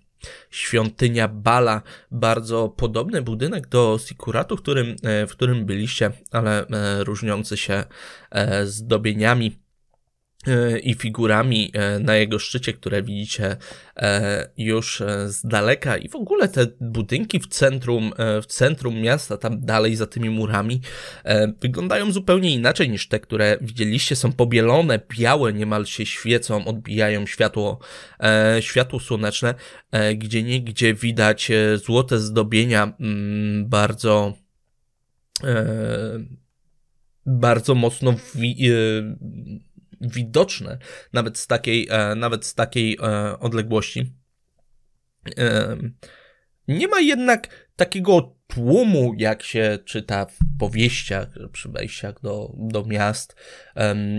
świątynia Bala, bardzo podobny budynek do Sikuratu, w którym, w którym byliście, ale różniący się zdobieniami i figurami e, na jego szczycie, które widzicie e, już e, z daleka. I w ogóle te budynki w centrum, w centrum miasta, tam dalej za tymi murami, wyglądają zupełnie inaczej niż te, które widzieliście, są pobielone, białe, niemal się świecą, odbijają światło, światło słoneczne, gdzie nie gdzie widać złote zdobienia, mm, bardzo bardzo mocno widoczne nawet z takiej, e, nawet z takiej e, odległości. E, nie ma jednak takiego tłumu, jak się czyta w powieściach, przy wejściach do, do miast.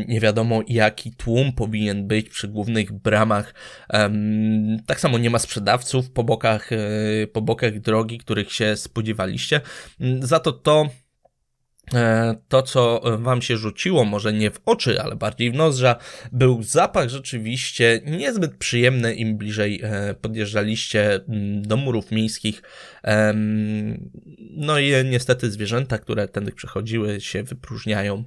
nie wiadomo, jaki tłum powinien być przy głównych bramach. tak samo nie ma sprzedawców po bokach, po bokach drogi, których się spodziewaliście. Za to to to, co wam się rzuciło, może nie w oczy, ale bardziej w nozdrza, był zapach rzeczywiście niezbyt przyjemny, im bliżej e, podjeżdżaliście mm, do murów miejskich. No i niestety zwierzęta, które tędy przechodziły, się wypróżniają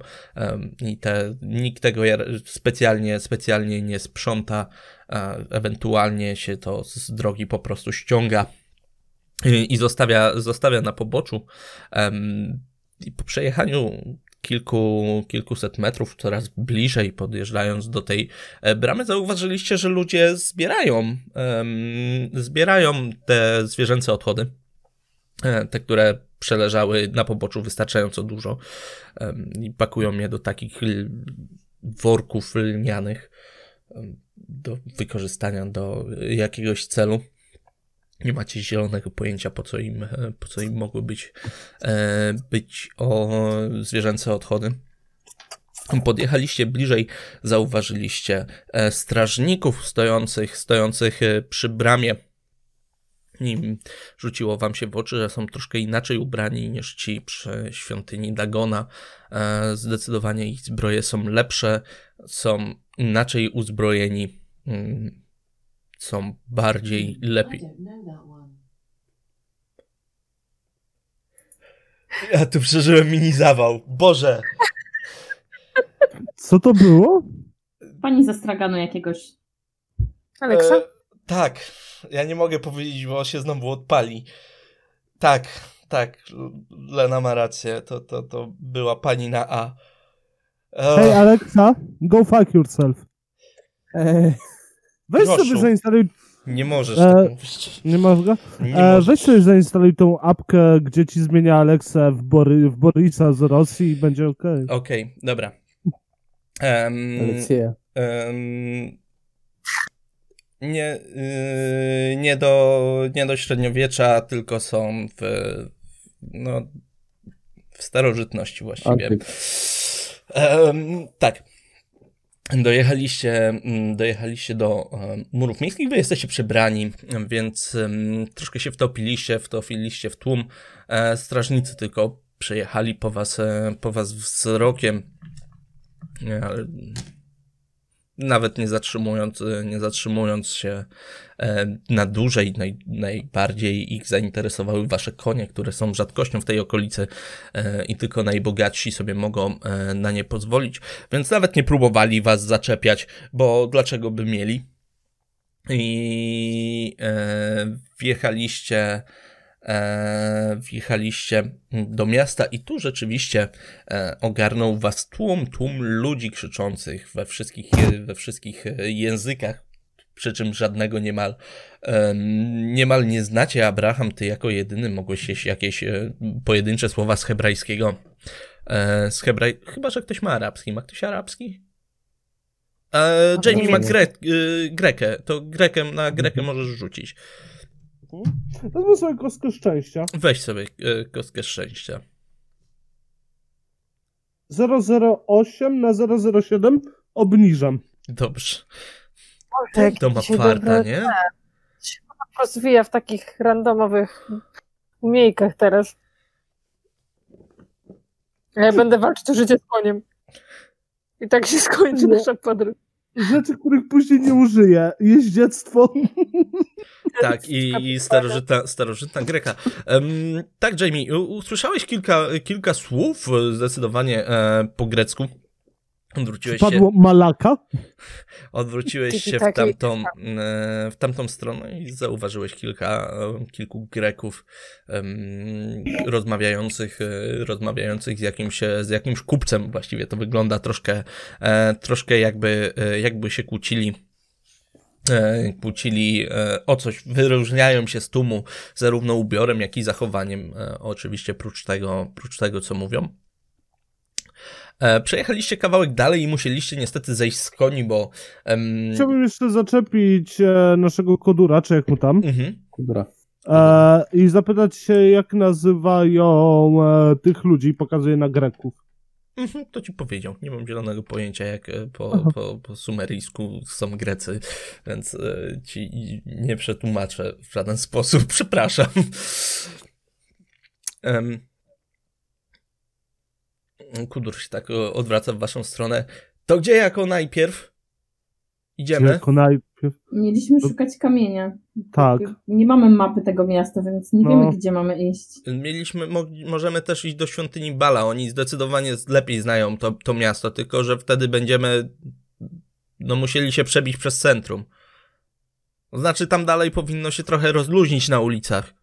i te, nikt tego specjalnie, specjalnie nie sprząta, ewentualnie się to z drogi po prostu ściąga i zostawia, zostawia na poboczu. I po przejechaniu kilku, kilkuset metrów, coraz bliżej podjeżdżając do tej e, bramy, zauważyliście, że ludzie zbierają, zbierają te zwierzęce odchody, e, te, które przeleżały na poboczu wystarczająco dużo i pakują je do takich worków lnianych do wykorzystania do jakiegoś celu nie macie zielonego pojęcia, po co im, po co im mogły być, e, być o zwierzęce odchody. Podjechaliście bliżej, zauważyliście e, strażników stojących, stojących e, przy bramie. I rzuciło wam się w oczy, że są troszkę inaczej ubrani niż ci przy świątyni Dagona. Zdecydowanie ich zbroje są lepsze, są inaczej uzbrojeni, mm, są bardziej lepiej. Ja tu przeżyłem mini zawał. Boże! Co to było? Pani zastragano jakiegoś. Aleksa? E, tak, ja nie mogę powiedzieć, bo się znowu odpali. Tak, tak, Lena ma rację, to, to, to była pani na A. E, Hej, Alexa, go fuck yourself. Eee, Weź Proszę. sobie zainstaluj, nie możesz e, tak mówić. nie masz go? Nie E, możesz. weź sobie zainstaluj tą apkę, gdzie ci zmienia Alexę w, Bory, w Borisa z Rosji i będzie okej. Okej, dobra. Em, Lekcje. em, nie, y, nie, do, nie do średniowiecza, tylko są w, no, w starożytności właściwie. Em, tak. Dojechaliście, mm, dojechaliście do em, murów miejskich, wy jesteście przebrani, więc troszkę się wtopiliście, wtopiliście w tłum. E, strażnicy tylko przejechali po was, e, po was wzrokiem, ale nawet nie zatrzymując, e, nie zatrzymując się e, na dłużej, naj, najbardziej ich zainteresowały wasze konie, które są rzadkością w tej okolicy e, i tylko najbogatsi sobie mogą e, na nie pozwolić, więc nawet nie próbowali was zaczepiać, bo dlaczego by mieli? I wjechaliście, wjechaliście do miasta i tu rzeczywiście e, ogarnął was tłum, tłum ludzi krzyczących we wszystkich, we wszystkich e, językach, przy czym żadnego niemal, em, niemal nie znacie. Abraham, ty jako jedyny mogłeś jeść jakieś e, pojedyncze słowa z hebrajskiego. E, z hebraj... Chyba, że ktoś ma arabski. Ma ktoś arabski? E, Jamie ma gre... grekę. To grekę na grekę możesz rzucić. Wezmę sobie kostkę szczęścia. Weź sobie e, kostkę szczęścia. 008 na 007 obniżam. Dobrze. Boże, jak To ma farta, nie? się rozwija w takich randomowych umiejkach teraz. Ja będę walczyć o życie z koniem. I tak się skończy No. nasza podróż. Rzeczy, których później nie użyję. Jeździectwo. Tak, i, i starożytna, starożytna Greka. Em, tak, Jamie, usłyszałeś kilka, kilka słów zdecydowanie e, po grecku. Odwróciłeś się, Padło Malaka. odwróciłeś się w tamtą, e, w tamtą stronę i zauważyłeś kilka, kilku Greków em, rozmawiających, e, rozmawiających z jakimś, e, z jakimś kupcem. Właściwie to wygląda troszkę, troszkę jakby, jakby się kłócili kłócili o coś, wyróżniają się z tłumu zarówno ubiorem, jak i zachowaniem, oczywiście prócz tego, prócz tego, co mówią. E, Przejechaliście kawałek dalej i musieliście niestety zejść z koni, bo... em, Chciałbym jeszcze zaczepić e, naszego kodura, czy jak mu tam, mhm. Dobra. e, i zapytać się, jak nazywają e, tych ludzi. Pokazuję na Greków. Mhm, to ci powiedział. Nie mam zielonego pojęcia, jak po, po, po sumeryjsku są Grecy, więc e, ci nie przetłumaczę w żaden sposób. Przepraszam. Em, Kudur się tak e, odwraca w waszą stronę. To gdzie jako najpierw? Idziemy? Jako najpierw. Mieliśmy szukać kamienia. Tak. Nie mamy mapy tego miasta, więc nie No. wiemy, gdzie mamy iść. Mieliśmy, mo, możemy też iść do świątyni Bala. Oni zdecydowanie lepiej znają to, to miasto, tylko że wtedy będziemy no, musieli się przebić przez centrum. To znaczy, tam dalej powinno się trochę rozluźnić na ulicach.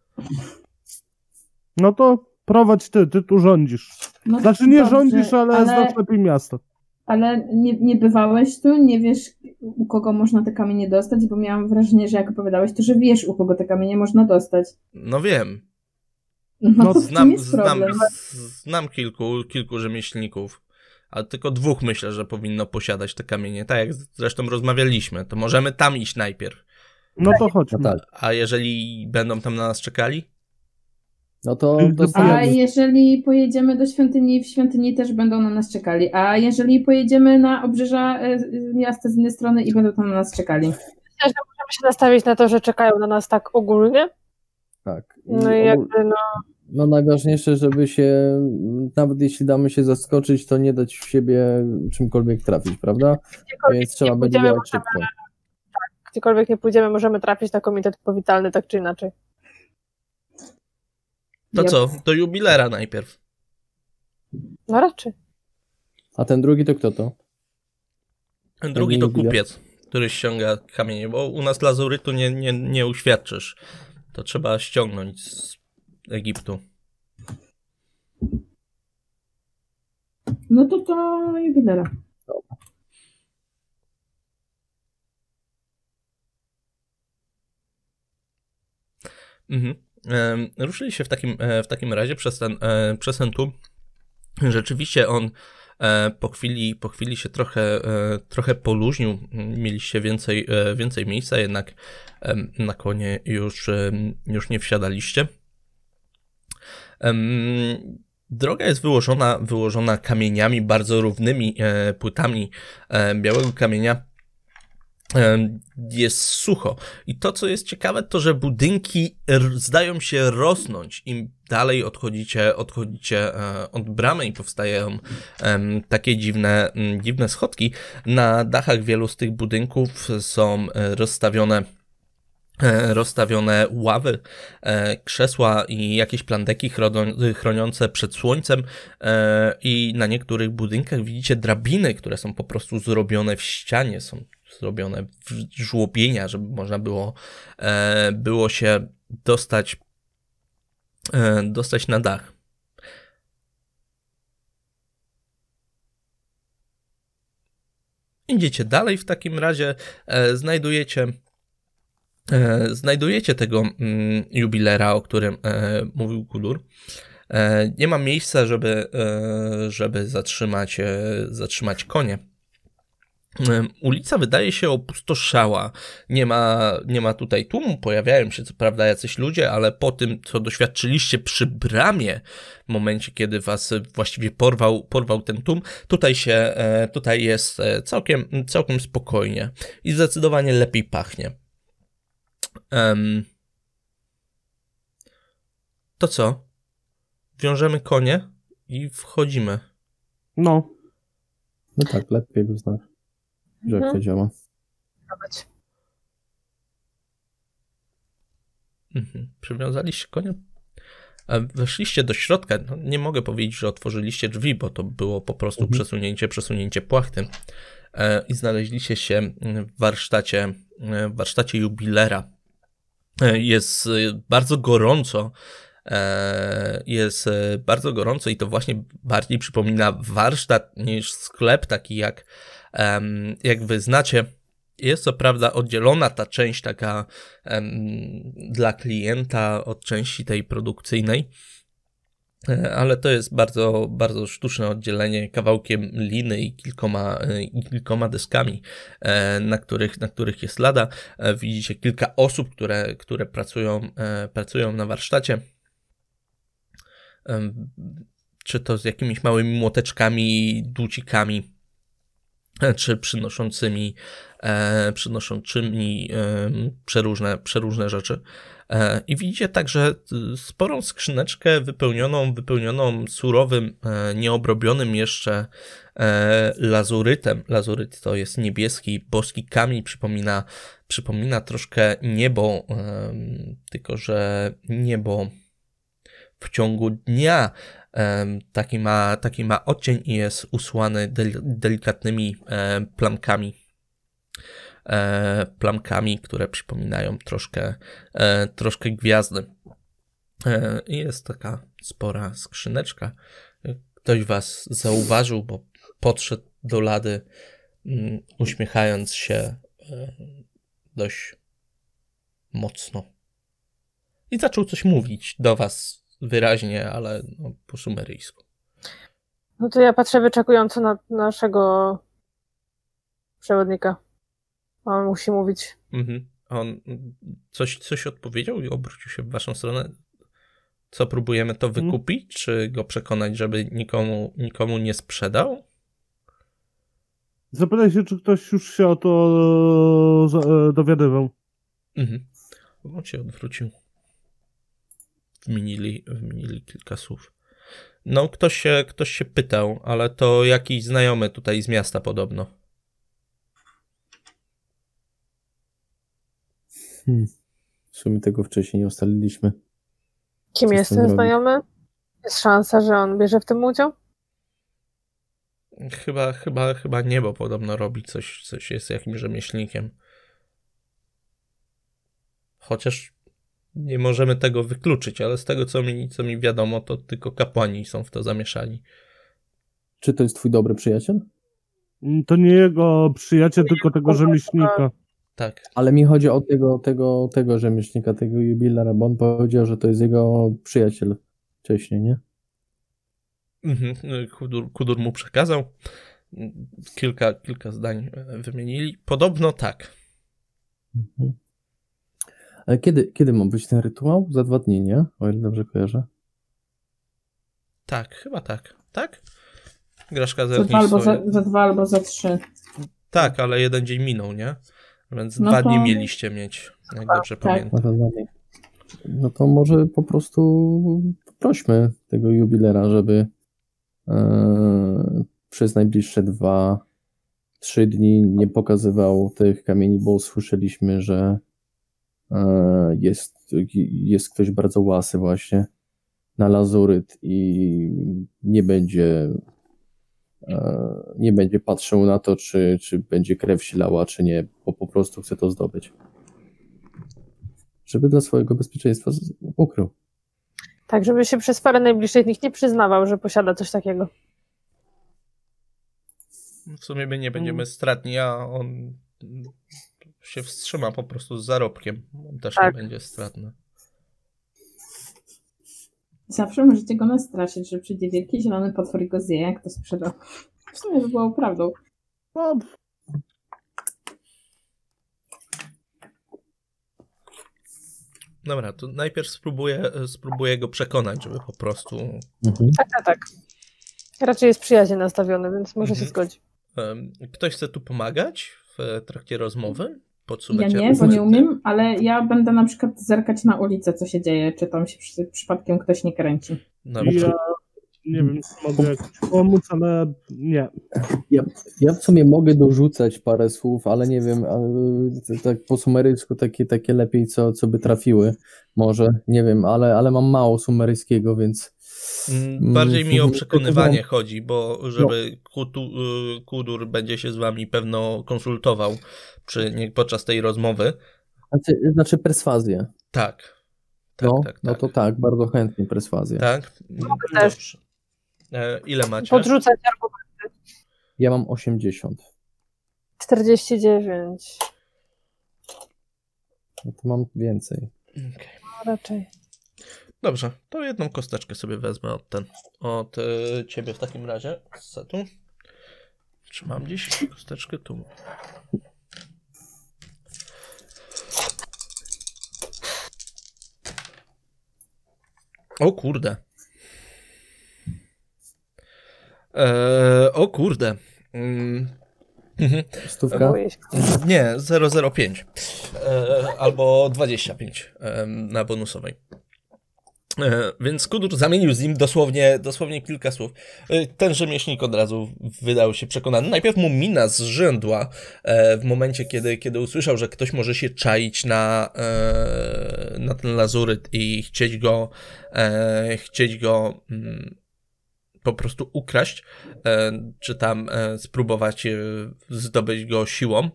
No to prowadź ty, ty tu rządzisz. No, Znaczy nie dobrze, rządzisz, ale, znasz lepiej miasto. Ale nie, nie bywałeś tu, nie wiesz, u kogo można te kamienie dostać, bo miałam wrażenie, że jak opowiadałeś, to że wiesz, u kogo te kamienie można dostać. No wiem. No, No, to w tym Znam, jest znam, problem. znam kilku, kilku rzemieślników, ale tylko dwóch myślę, że powinno posiadać te kamienie. Tak jak zresztą rozmawialiśmy, to możemy tam iść najpierw. No to chodźmy. No tak. A jeżeli będą tam na nas czekali? No to A A dostajemy. jeżeli pojedziemy do świątyni, w świątyni też będą na nas czekali. A jeżeli pojedziemy na obrzeża e, miasta z innej strony i będą tam na nas czekali. Myślę, że możemy się nastawić na to, że czekają na nas tak ogólnie. Tak. No i jakby, no, No najważniejsze, żeby się, nawet jeśli damy się zaskoczyć, to nie dać w siebie czymkolwiek trafić, prawda? Więc trzeba będzie działać szybko. gdziekolwiek nie pójdziemy, możemy trafić na komitet powitalny tak czy inaczej. To co? Do jubilera najpierw. No raczej. A ten drugi to kto to? Drugi nie to jubiler. kupiec, który ściąga kamienie, bo u nas lazurytu nie, nie, nie uświadczysz. To trzeba ściągnąć z Egiptu. No to to jubilera. Mhm. Ruszyli się w takim, e, w takim razie przez ten, e, przez ten tłum. Rzeczywiście on e, po chwili, po chwili się trochę, trochę poluźnił. Mieliście więcej, więcej miejsca, jednak na konie już, już nie wsiadaliście. Droga jest wyłożona, wyłożona kamieniami, bardzo równymi płytami białego kamienia. Jest sucho. I to, co jest ciekawe, to że budynki zdają się rosnąć. Im dalej odchodzicie, odchodzicie e, od bramy i powstają takie dziwne, dziwne schodki. Na dachach wielu z tych budynków są e, rozstawione e, rozstawione ławy, krzesła i jakieś plandeki chroniące przed słońcem i na niektórych budynkach widzicie drabiny, które są po prostu zrobione w ścianie, są zrobione żłobienia, żeby można było, e, było się dostać, e, dostać na dach. Idziecie dalej w takim razie, e, znajdujecie znajdujecie tego mm, jubilera, o którym mówił Kulur. E, nie ma miejsca, żeby, żeby zatrzymać, zatrzymać konie. Ulica wydaje się opustoszała. Nie ma, nie ma tutaj tłumu. Pojawiają się co prawda jacyś ludzie, ale po tym, co doświadczyliście przy bramie, w momencie, kiedy was właściwie porwał, porwał ten tłum, tutaj się, e, tutaj jest e, całkiem, całkiem spokojnie i zdecydowanie lepiej pachnie. Em, to co? Wiążemy konie i wchodzimy. No, No tak, lepiej go znasz. Że jak Mhm. to działa. Mhm. Przywiązaliście konie? A Weszliście do środka. No, nie mogę powiedzieć, że otworzyliście drzwi, bo to było po prostu Mhm. przesunięcie, przesunięcie płachty. E, I znaleźliście się w warsztacie, w warsztacie jubilera. E, Jest e, bardzo gorąco. E, Jest e, bardzo gorąco i to właśnie bardziej przypomina warsztat niż sklep, taki jak, jak wy znacie. Jest co prawda oddzielona ta część taka dla klienta od części tej produkcyjnej, E, ale to jest bardzo, bardzo sztuczne oddzielenie kawałkiem liny i kilkoma, e, i kilkoma deskami, e, na których, na których jest lada. Widzicie kilka osób, które, które pracują, pracują na warsztacie. Czy to z jakimiś małymi młoteczkami, dłucikami, e, czy przynoszącymi, e, przynoszącymi em, przeróżne, przeróżne rzeczy. E, I widzicie także y, sporą skrzyneczkę wypełnioną, wypełnioną surowym, e, nieobrobionym jeszcze e, lazurytem. Lazuryt to jest niebieski, boski kamień, przypomina, przypomina troszkę niebo, tylko że niebo w ciągu dnia taki ma, taki ma odcień i jest usłany del, delikatnymi plamkami e, plamkami, które przypominają troszkę, e, troszkę gwiazdy. E, jest taka spora skrzyneczka. Ktoś was zauważył, bo podszedł do lady, mm, uśmiechając się dość mocno. I zaczął coś mówić do was wyraźnie, ale no, po sumeryjsku. No to ja patrzę wyczekująco na naszego przewodnika. On musi mówić. Mhm. On coś, coś odpowiedział i obrócił się w waszą stronę. Co próbujemy to Mhm. wykupić, czy go przekonać, żeby nikomu, nikomu nie sprzedał? Zapytaj się, czy ktoś już się o to za- e, dowiadywał. Mhm. On się odwrócił. Wymienili, wymienili kilka słów. No, ktoś się, ktoś się pytał, ale to jakiś znajomy tutaj z miasta podobno. Hmm. W sumie tego wcześniej nie ustaliliśmy. Kim Co jest ten robić? znajomy? Jest szansa, że on bierze w tym udział? Chyba, chyba, chyba nie, bo podobno robi coś, coś jest jakimś rzemieślnikiem. Chociaż nie możemy tego wykluczyć, ale z tego, co mi, co mi wiadomo, to tylko kapłani są w to zamieszani. Czy to jest twój dobry przyjaciel? Mm, To nie jego przyjaciel, tylko tego rzemieślnika. Tak. Ale mi chodzi o tego, tego, tego rzemieślnika, tego jubilera, bo on powiedział, że to jest jego przyjaciel wcześniej, nie? Mhm. Kudur, Kudur mu przekazał. Kilka, kilka zdań e, wymienili. Podobno tak. Mhm. Ale kiedy, kiedy ma być ten rytuał? Za dwa dni, nie? O ile dobrze kojarzę. Tak, chyba tak. Tak? Graszka Za dwa, albo za, za dwa albo za trzy. Tak, ale jeden dzień minął, nie? Więc No dwa to- dni mieliście mieć, jak dobrze tak. pamiętam. No to, no może po prostu poprośmy tego jubilera, żeby e, przez najbliższe dwa, trzy dni nie pokazywał tych kamieni, bo usłyszeliśmy, że jest, jest ktoś bardzo łasy właśnie na lazuryt i nie będzie e, nie będzie patrzył na to, czy, czy będzie krew silała, czy nie, bo po prostu chce to zdobyć. Żeby dla swojego bezpieczeństwa ukrył. Tak, żeby się przez parę najbliższych dni nie przyznawał, że posiada coś takiego. W sumie my nie będziemy stratni, a on się wstrzyma po prostu z zarobkiem. On też Tak. nie będzie stratny. Zawsze możecie go nastraszyć, że przyjdzie wielki zielony potwór i go zje, jak to sprzedał. W sumie to było prawdą. No, Dobra, to najpierw spróbuję, spróbuję go przekonać, żeby po prostu Mhm. Tak, tak, tak. Raczej jest przyjaźnie nastawiony, więc może się Mhm. zgodzi. em, Ktoś chce tu pomagać w trakcie rozmowy? Ja Podsuwać nie, bo nie umiem, ale ja będę na przykład zerkać na ulicę, co się dzieje, czy tam się przy, przypadkiem ktoś nie kręci. Dobrze. ja nie wiem, czy mogę jakoś pomóc, ale nie. Ja, ja w sumie mogę dorzucać parę słów, ale nie wiem, tak po sumeryjsku takie, takie lepiej, co, co by trafiły. Może, nie wiem, ale, ale mam mało sumeryjskiego, więc. Mm, Bardziej mi o Mm, przekonywanie chodzi, bo żeby Kutu, y, Kudur będzie się z wami pewno konsultował przy, nie, podczas tej rozmowy. Znaczy, znaczy perswazję. Tak. Tak, no, tak, no tak. to tak, bardzo chętnie perswazję. Tak? też. Dobrze. E, ile macie? Podrzucać argument. Ja mam 80. 49. No to mam więcej. Okej. No, raczej. Dobrze, to jedną kosteczkę sobie wezmę od ten, od e, ciebie w takim razie, z setu. Czy mam gdzieś kosteczkę tu? O kurde. E, o kurde. Mm. Stówka? Nie, 005. E, albo 25 e, na bonusowej. E, więc Kudur zamienił z nim dosłownie, dosłownie kilka słów. E, ten rzemieślnik od razu wydał się przekonany. Najpierw mu mina zrzędła e, w momencie, kiedy, kiedy usłyszał, że ktoś może się czaić na, na ten lazuryt i chcieć go, chcieć go mm, po prostu ukraść, czy tam spróbować zdobyć go siłą.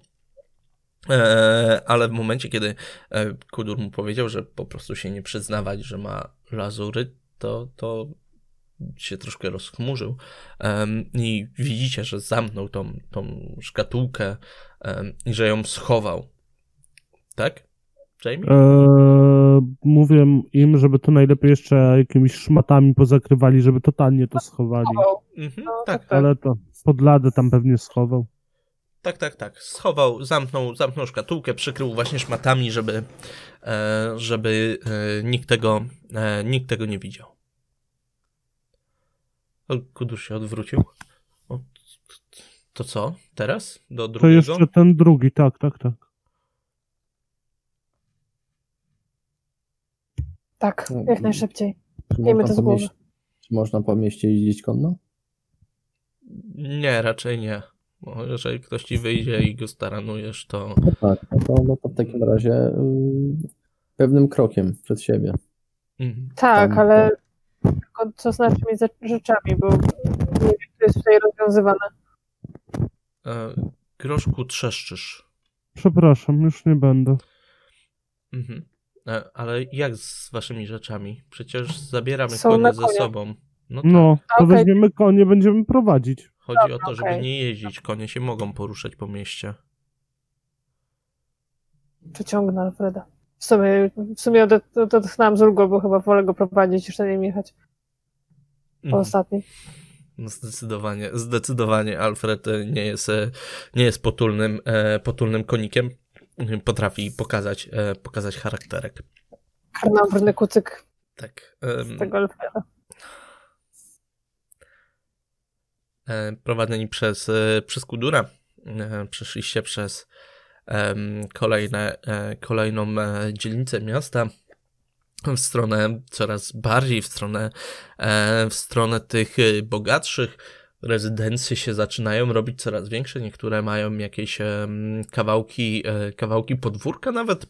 E, ale w momencie, kiedy e, Kudur mu powiedział, że po prostu się nie przyznawać, że ma lazury, to, to się troszkę rozchmurzył i widzicie, że zamknął tą, tą szkatułkę i że ją schował. Tak? Jamie? Eee, mówię im, żeby to najlepiej jeszcze jakimiś szmatami pozakrywali, żeby totalnie to schowali. Mhm, tak, tak. Ale to pod ladę tam pewnie schował. Tak, tak, tak. Schował, zamknął, zamknął szkatułkę, przykrył właśnie szmatami, żeby, e, żeby e, nikt, tego, e, nikt tego nie widział. Kudusz się odwrócił. O, to co? Teraz? Do To drugiego? jeszcze ten drugi, tak, tak, tak. Tak, No, jak najszybciej. Miejmy to z głowy. Czy można po mieście jeździć konno? Nie, raczej nie. Bo jeżeli ktoś ci wyjdzie i go staranujesz, to No tak, no to, no to w takim razie y, pewnym krokiem przed siebie. mhm. Tak, Tam- ale tylko co z naszymi ze- rzeczami, bo nie wiem, co jest tutaj rozwiązywane. e, groszku trzeszczysz. Przepraszam, już nie będę. Mhm. E, ale jak z waszymi rzeczami? Przecież zabieramy Są konie na ze konie. sobą. No tak. No, to Okej. weźmiemy konie, będziemy prowadzić. Chodzi o to, żeby okej. nie jeździć. Konie się mogą poruszać po mieście. Przeciągnę Alfreda. W sumie, w sumie odet- odetchnęłam z ulgą, bo chyba wolę go prowadzić niż na nim jechać. Po Mhm. ostatnim. No zdecydowanie, zdecydowanie Alfred e, nie jest, e, nie jest potulnym, e, potulnym konikiem. Potrafi pokazać, pokazać charakterek. Karnambrny kucyk Tak. z tego Alfreda. e, prowadzeni przez, e, przez Kudura. E, Przeszliście przez kolejne, e, kolejną e, dzielnicę miasta w stronę coraz bardziej w stronę, e, w stronę tych e, bogatszych. Rezydencje się zaczynają robić coraz większe. Niektóre mają jakieś kawałki, e, kawałki podwórka nawet.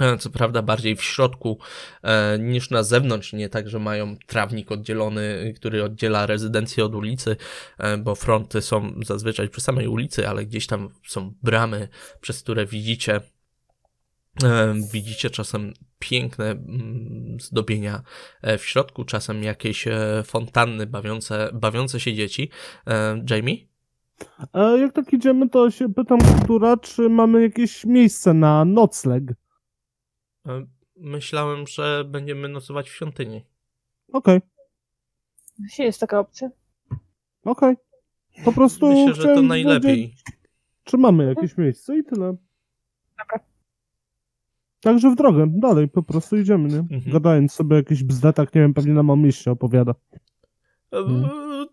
E, Co prawda bardziej w środku e, niż na zewnątrz, nie tak, że mają trawnik oddzielony, który oddziela rezydencję od ulicy, e, bo fronty są zazwyczaj przy samej ulicy, ale gdzieś tam są bramy, przez które widzicie widzicie czasem piękne mm, zdobienia w środku, czasem jakieś fontanny bawiące, bawiące się dzieci. Jamie? Jak tak idziemy, to się pytam kultura, czy mamy jakieś miejsce na nocleg. Myślałem, że będziemy nocować w świątyni. Okej, Jeśli jest taka opcja. okej. Po prostu Myślę, że to najlepiej. wiedzieć, czy mamy jakieś miejsce i tyle. Dobra. Także w drogę, dalej, po prostu idziemy, nie? Mhm. Gadając sobie jakiś bzdetak, nie wiem, pewnie nam o mieście opowiada. E, Hmm.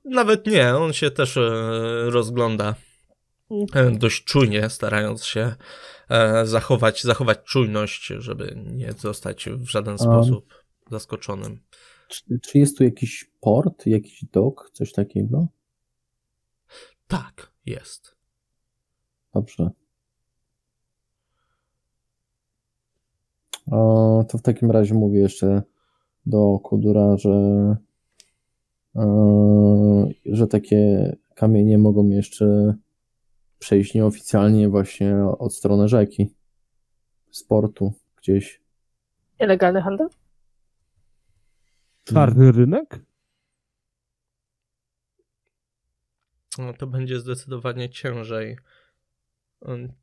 Nawet nie, on się też e, rozgląda dość czujnie, starając się e, zachować, zachować czujność, żeby nie zostać w żaden sposób zaskoczonym. Czy, czy jest tu jakiś port, jakiś dok, coś takiego? Tak, jest. Dobrze. To w takim razie mówię jeszcze do Kudura, że, e, że takie kamienie mogą jeszcze przejść nieoficjalnie właśnie od strony rzeki, z portu gdzieś. Nielegalny handel? Czarny rynek? No, to będzie zdecydowanie ciężej. Mm,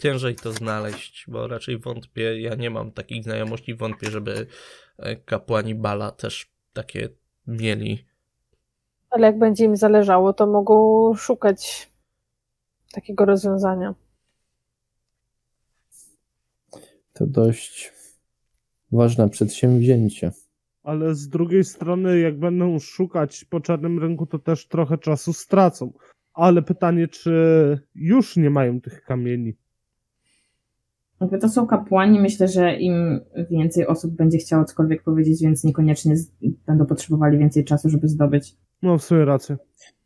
Ciężej to znaleźć, bo raczej wątpię, ja nie mam takich znajomości, wątpię, żeby e, kapłani Bala też takie mieli. Ale jak będzie im zależało, to mogą szukać takiego rozwiązania. To dość ważne przedsięwzięcie. Ale z drugiej strony, jak będą szukać po czarnym rynku, to też trochę czasu stracą. Ale pytanie, czy już nie mają tych kamieni? To są kapłani, myślę, że im więcej osób będzie chciało cokolwiek powiedzieć, więc niekoniecznie będą potrzebowali więcej czasu, żeby zdobyć. No, w sumie rację.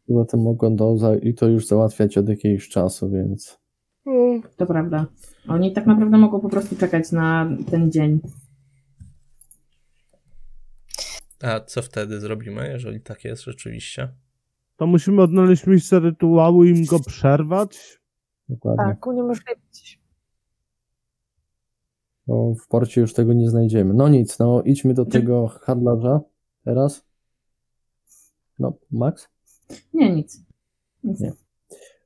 Poza tym mogą to i to już załatwiać od jakiegoś czasu, więc To prawda. Oni tak naprawdę mogą po prostu czekać na ten dzień. A co wtedy zrobimy, jeżeli tak jest rzeczywiście? To musimy odnaleźć miejsce rytuału i im go przerwać. dokładnie. Tak, uniemożliwić. Bo w porcie już tego nie znajdziemy. No nic, no idźmy do tego handlarza teraz. No, Max? Nie, nic. nic. Nie.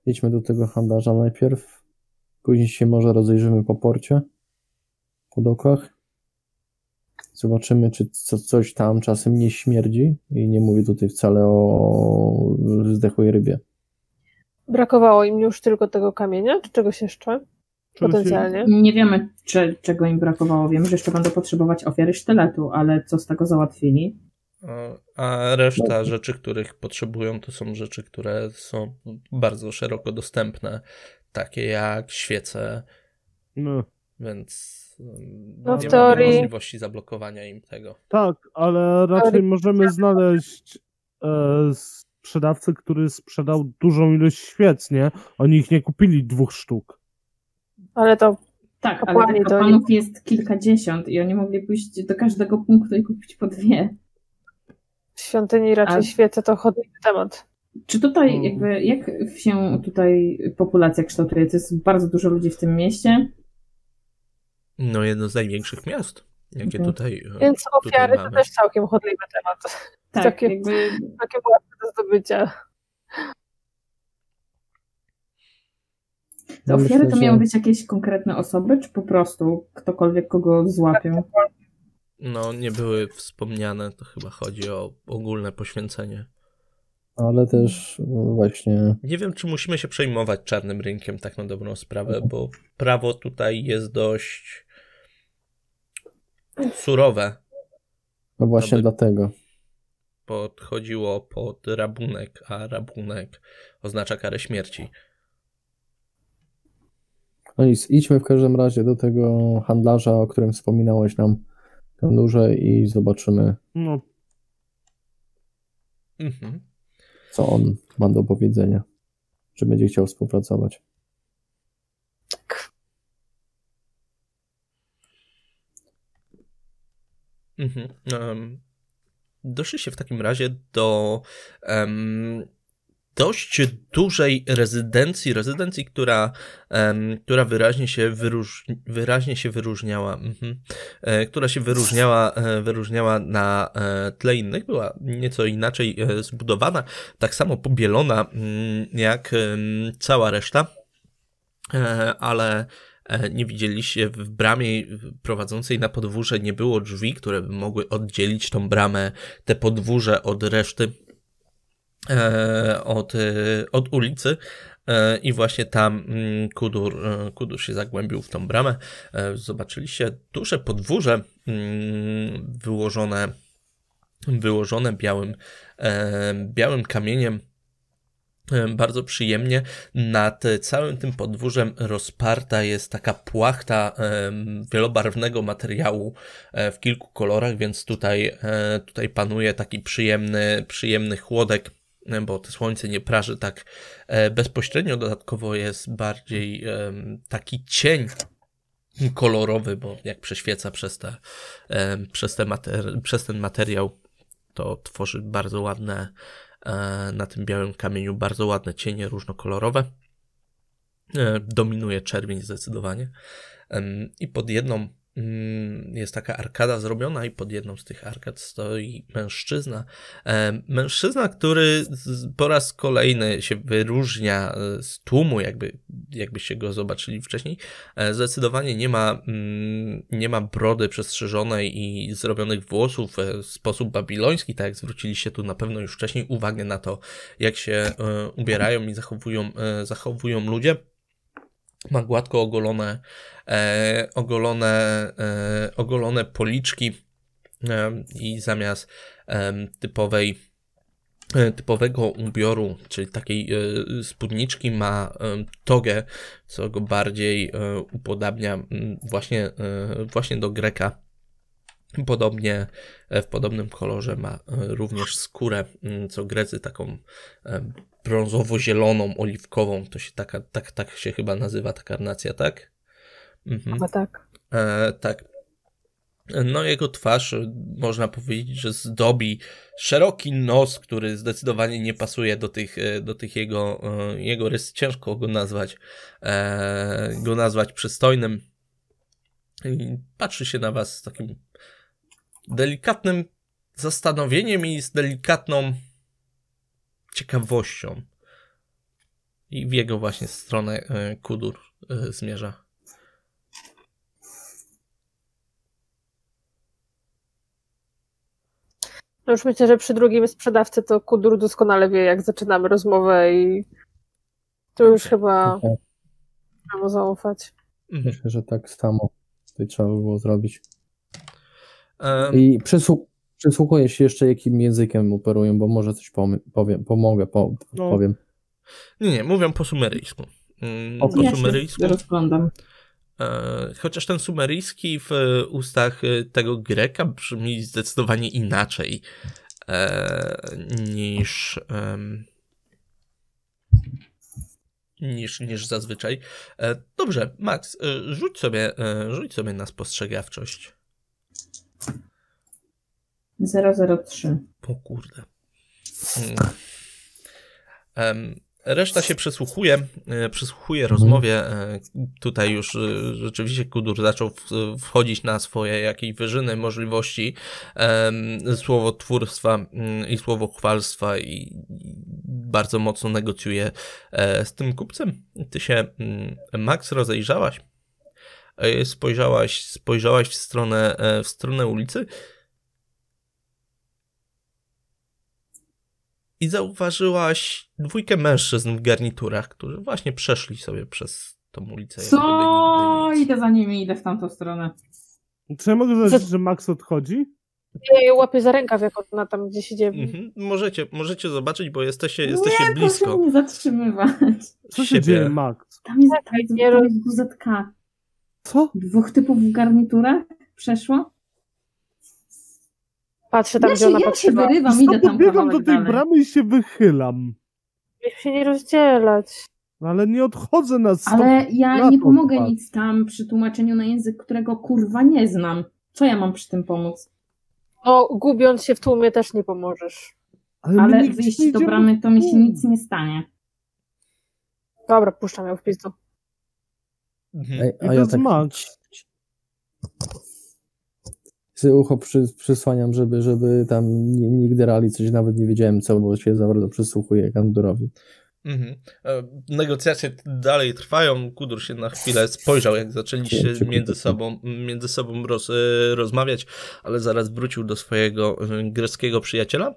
Idźmy do tego handlarza najpierw. Później się może rozejrzymy po porcie, po dokach. Zobaczymy, czy co, coś tam czasem nie śmierdzi. I nie mówię tutaj wcale o zdechłej rybie. Brakowało im już tylko tego kamienia, czy czegoś jeszcze? Potencjalnie. Nie wiemy, czy, czego im brakowało. Wiemy, że jeszcze będą potrzebować ofiary sztyletu, ale co z tego załatwili? A reszta rzeczy, których potrzebują, to są rzeczy, które są bardzo szeroko dostępne, takie jak świece. No. Więc No, nie ma możliwości zablokowania im tego. Tak, ale raczej możemy znaleźć e, sprzedawcę, który sprzedał dużą ilość świec, nie? Oni ich nie kupili dwóch sztuk. Ale to Tak, ale tych to kapłanów jest kilkadziesiąt i oni mogli pójść do każdego punktu i kupić po dwie. W świątyni raczej A- świece to chodliwy temat. Czy tutaj Mm. jakby, jak się tutaj populacja kształtuje? To jest bardzo dużo ludzi w tym mieście? No, jedno z największych miast, jakie Mhm. tutaj. e, Więc tutaj ofiary to mamy. też całkiem chodliwy temat. Tak, Takie- jakby Całkiem łatwe do zdobycia. te ofiary Myślę, to że- miały być jakieś konkretne osoby, czy po prostu ktokolwiek kogo złapią? No, nie były wspomniane, to chyba chodzi o ogólne poświęcenie. Ale też no, właśnie Nie wiem, czy musimy się przejmować czarnym rynkiem, tak na dobrą sprawę, bo prawo tutaj jest dość surowe. no właśnie Aby- dlatego. Podchodziło pod rabunek, a rabunek oznacza karę śmierci. No nic, idźmy w każdym razie do tego handlarza, o którym wspominałeś nam Kandurze i zobaczymy, No, Mhm. co on ma do powiedzenia. Czy będzie chciał współpracować. Mhm. Um, doszliście w takim razie do em, dość dużej rezydencji, rezydencji, która, em, która wyraźnie się, wyróż, wyraźnie się wyróżniała, mhm. e, która się wyróżniała, e, wyróżniała na e, tle innych, była nieco inaczej e, zbudowana, tak samo pobielona mm, jak em, cała reszta, e, ale e, nie widzieliście w bramie prowadzącej na podwórze nie było drzwi, które by mogły oddzielić tą bramę, te podwórze od reszty, od, e, od ulicy. E, I właśnie tam mm, Kudur, e, Kudur się zagłębił w tą bramę. E, Zobaczyliście duże podwórze mm, wyłożone, wyłożone białym, e, białym kamieniem. E, Bardzo przyjemnie. Nad całym tym podwórzem rozparta jest taka płachta wielobarwnego materiału e, w kilku kolorach, więc tutaj, e, tutaj panuje taki przyjemny, przyjemny chłodek, e, bo to słońce nie praży tak e, bezpośrednio. Dodatkowo jest bardziej em, taki cień kolorowy, bo jak prześwieca przez, te, em, przez, te mater- przez ten materiał, to tworzy bardzo ładne e, na tym białym kamieniu bardzo ładne cienie różnokolorowe. E, Dominuje czerwień zdecydowanie. I pod jedną jest taka arkada zrobiona i pod jedną z tych arkad stoi mężczyzna. E, Mężczyzna, który po raz kolejny się wyróżnia e, z tłumu, jakby, jakbyście go zobaczyli wcześniej. E, Zdecydowanie nie ma, mm, nie ma brody przestrzeżonej i zrobionych włosów w sposób babiloński, tak jak zwróciliście tu na pewno już wcześniej uwagę na to, jak się ubierają i zachowują, zachowują ludzie. Ma gładko ogolone, e, ogolone, e, ogolone policzki e, i zamiast em, typowej e, typowego ubioru, czyli takiej e, spódniczki ma togę, co go bardziej e, upodabnia właśnie, e, właśnie do Greka. Podobnie e, w podobnym kolorze ma e, również skórę, mm, co Grecy taką e, brązowo-zieloną, oliwkową. To się taka, tak, tak się chyba nazywa ta karnacja, tak? Mhm. Chyba tak. E, tak. No, jego twarz można powiedzieć, że zdobi szeroki nos, który zdecydowanie nie pasuje do tych, do tych jego, jego rys. Ciężko go nazwać, e, go nazwać przystojnym. I patrzy się na was z takim delikatnym zastanowieniem i z delikatną ciekawością. I w jego właśnie stronę e, Kudur e, zmierza. No już myślę, że przy drugim sprzedawcy to Kudur doskonale wie, jak zaczynamy rozmowę i To już chyba Okej. trzeba zaufać. Mhm. Myślę, że tak samo tutaj trzeba by było zrobić. I przysłu- przysłuchuję się jeszcze, jakim językiem operują, bo może coś powiem, pomogę, po- No. powiem. Nie, nie, mówią po sumeryjsku. Mm, O, Po Ja się sumeryjsku. rozglądam. E, Chociaż ten sumeryjski w ustach e, tego Greka brzmi zdecydowanie inaczej e, niż, niż, niż zazwyczaj. E, Dobrze, Max, e, rzuć sobie, e, rzuć sobie na spostrzegawczość. 003. O kurde. Mm. Reszta się przysłuchuje, e, przysłuchuje rozmowie. e, Tutaj już e, rzeczywiście Kudur zaczął wchodzić na swoje jakieś wyżyny możliwości em, słowotwórstwa mm, i słowochwalstwa i i bardzo mocno negocjuje z tym kupcem. Ty się, mm, Max, rozejrzałaś. E, Spojrzałaś, spojrzałaś w stronę, e, w stronę ulicy i zauważyłaś dwójkę mężczyzn w garniturach, którzy właśnie przeszli sobie przez tą ulicę. Co? Idę za nimi, idę w tamtą stronę. Czy ja mogę zobaczyć, że Max odchodzi? Ja jej łapię za rękaw, jak ona tam gdzieś idzie. Mhm. Możecie, możecie zobaczyć, bo jesteście, jesteście nie, blisko. proszę mnie zatrzymywać. Co się siebie. dzieje, Max? Tam jest, nie jest WZK. Co? Dwóch typów w garniturach przeszło. Patrzę tam, ja gdzie się, ona ja się wyrywam, idę tam kawałek do tej dalej. bramy i się wychylam. Mieliśmy się nie rozdzielać. No Ale nie odchodzę na stop. Ale ja na nie pomogę nic tam przy tłumaczeniu na język, którego kurwa nie znam. Co ja mam przy tym pomóc? No, gubiąc się w tłumie też nie pomożesz. Ale nigdzie wyjść do bramy, to mi się nic nie stanie. Dobra, puszczam ją w pizdu. Mhm. A to ja tak sobie ucho przy, przysłaniam, żeby, żeby tam nie gderali coś, nawet nie wiedziałem co, bo się za bardzo przysłuchuję Kandurowi. Mhm. E, Negocjacje dalej trwają. Kudur się na chwilę spojrzał, jak zaczęliście Kurczę, między sobą, między sobą roz, e, rozmawiać, ale zaraz wrócił do swojego e, greckiego przyjaciela.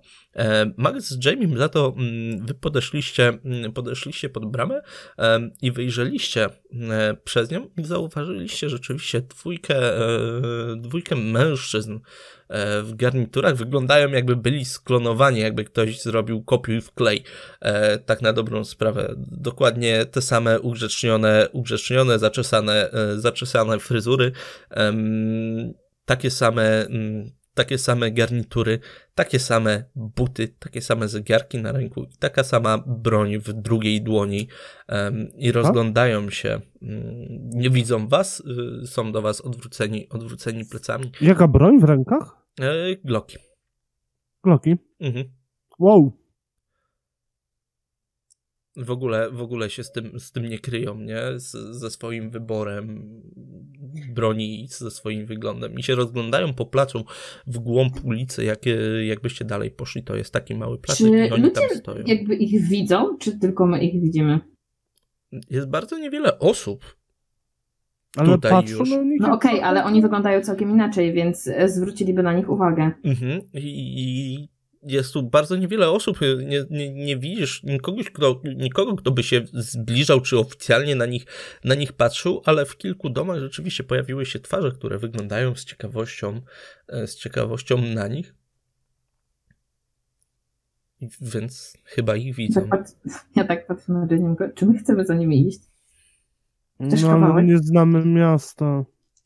Max z Jamiem za to mm, wy podeszliście, mm, podeszliście pod bramę i wyjrzeliście przez nią i zauważyliście rzeczywiście dwójkę, dwójkę mężczyzn w garniturach. Wyglądają jakby byli sklonowani, jakby ktoś zrobił kopiuj w klej. E, tak na dobrą sprawę. Dokładnie te same ugrzecznione, ugrzecznione zaczesane, e, zaczesane fryzury, takie same, mm, takie same garnitury, takie same buty, takie same zegarki na ręku i taka sama broń w drugiej dłoni em, i rozglądają się, mm, nie widzą was, y, są do was odwróceni, odwróceni plecami. Jaka broń w rękach? E, Glocki. Gloki. Mhm. Wow. w ogóle, w ogóle się z tym, z tym nie kryją, nie? Z, ze swoim wyborem broni, i ze swoim wyglądem. I się rozglądają po placu w głąb ulicy, jak, jakbyście dalej poszli. To jest taki mały plac Czy i oni tam ludzie stoją. jakby ich widzą, czy tylko my ich widzimy? Jest bardzo niewiele osób. Ale Tutaj patrzą już. na nich. No okej, są- ale oni wyglądają całkiem inaczej, więc e, zwróciliby na nich uwagę. Mhm. I, jest tu bardzo niewiele osób. Nie, nie, nie widzisz nikogoś, kto, nikogo, kto by się zbliżał, czy oficjalnie na nich, na nich patrzył, ale w kilku domach rzeczywiście pojawiły się twarze, które wyglądają z ciekawością, e, z ciekawością na nich. Więc chyba ich widzą. Tak ja tak patrzę na Reniego, czy my chcemy za nimi iść? Chcesz No, ale kawałek? nie znamy miasta.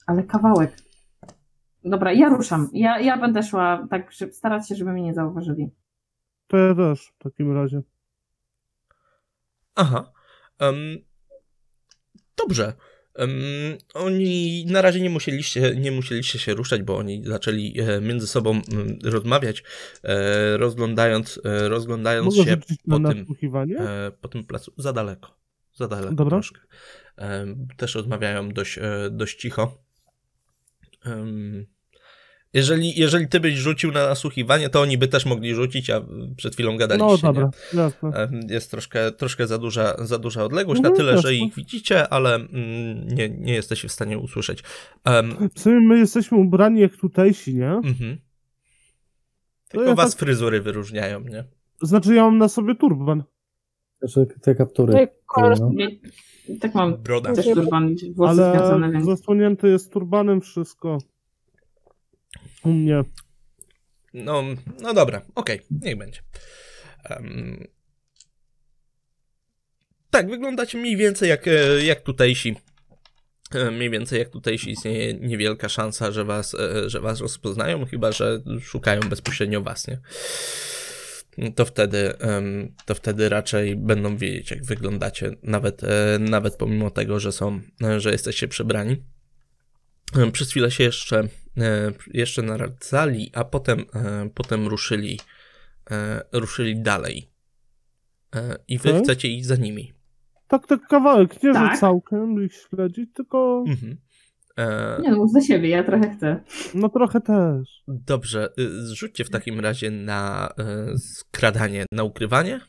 Ale kawałek. Dobra, ja ruszam. Ja, ja będę szła tak, żeby starać się, żeby mnie nie zauważyli. To ja też w takim razie. Aha. em, dobrze. Em, oni na razie nie musieliście, nie musieliście się ruszać, bo oni zaczęli e, między sobą mm, rozmawiać, e, rozglądając, e, rozglądając Mogę się po tym, e, po tym placu. Za daleko. Za daleko Dobra. troszkę. Też rozmawiają dość, e, dość cicho. Jeżeli, jeżeli ty byś rzucił na nasłuchiwanie, to oni by też mogli rzucić, a przed chwilą gadaliście. No nie? dobra, jasne. Jest troszkę, troszkę za, duża, za duża odległość, na Mhm, tyle, że jasne. ich widzicie, ale mm, nie, nie jesteście w stanie usłyszeć. Um, W sumie my jesteśmy ubrani jak tutejsi, nie? mhm. Tylko ja was tak- fryzury wyróżniają, nie? Znaczy ja mam na sobie turban. Znaczy te kaptury. No tak mam Broda. też turban, włosy związane, Ale więc... zasłonięte jest turbanem wszystko. U mnie. No, no dobra, okej, niech będzie. Em, tak, wyglądacie mniej więcej jak, e, jak tutejsi. E, Mniej więcej jak tutejsi istnieje niewielka szansa, że was, e, że was rozpoznają, chyba że szukają bezpośrednio was, nie? To wtedy, to wtedy raczej będą wiedzieć, jak wyglądacie, nawet, e, nawet pomimo tego, że są, e, że jesteście przebrani. E, Przez chwilę się jeszcze, jeszcze naradzali, a potem, potem ruszyli, ruszyli dalej. I wy chcecie iść za nimi. Tak, tak kawałek, nie Tak. że całkiem ich śledzić, tylko Mhm. E, Nie no, mów za siebie, ja trochę chcę. no trochę też. Dobrze, y, zrzućcie w takim razie na y, skradanie, na ukrywanie?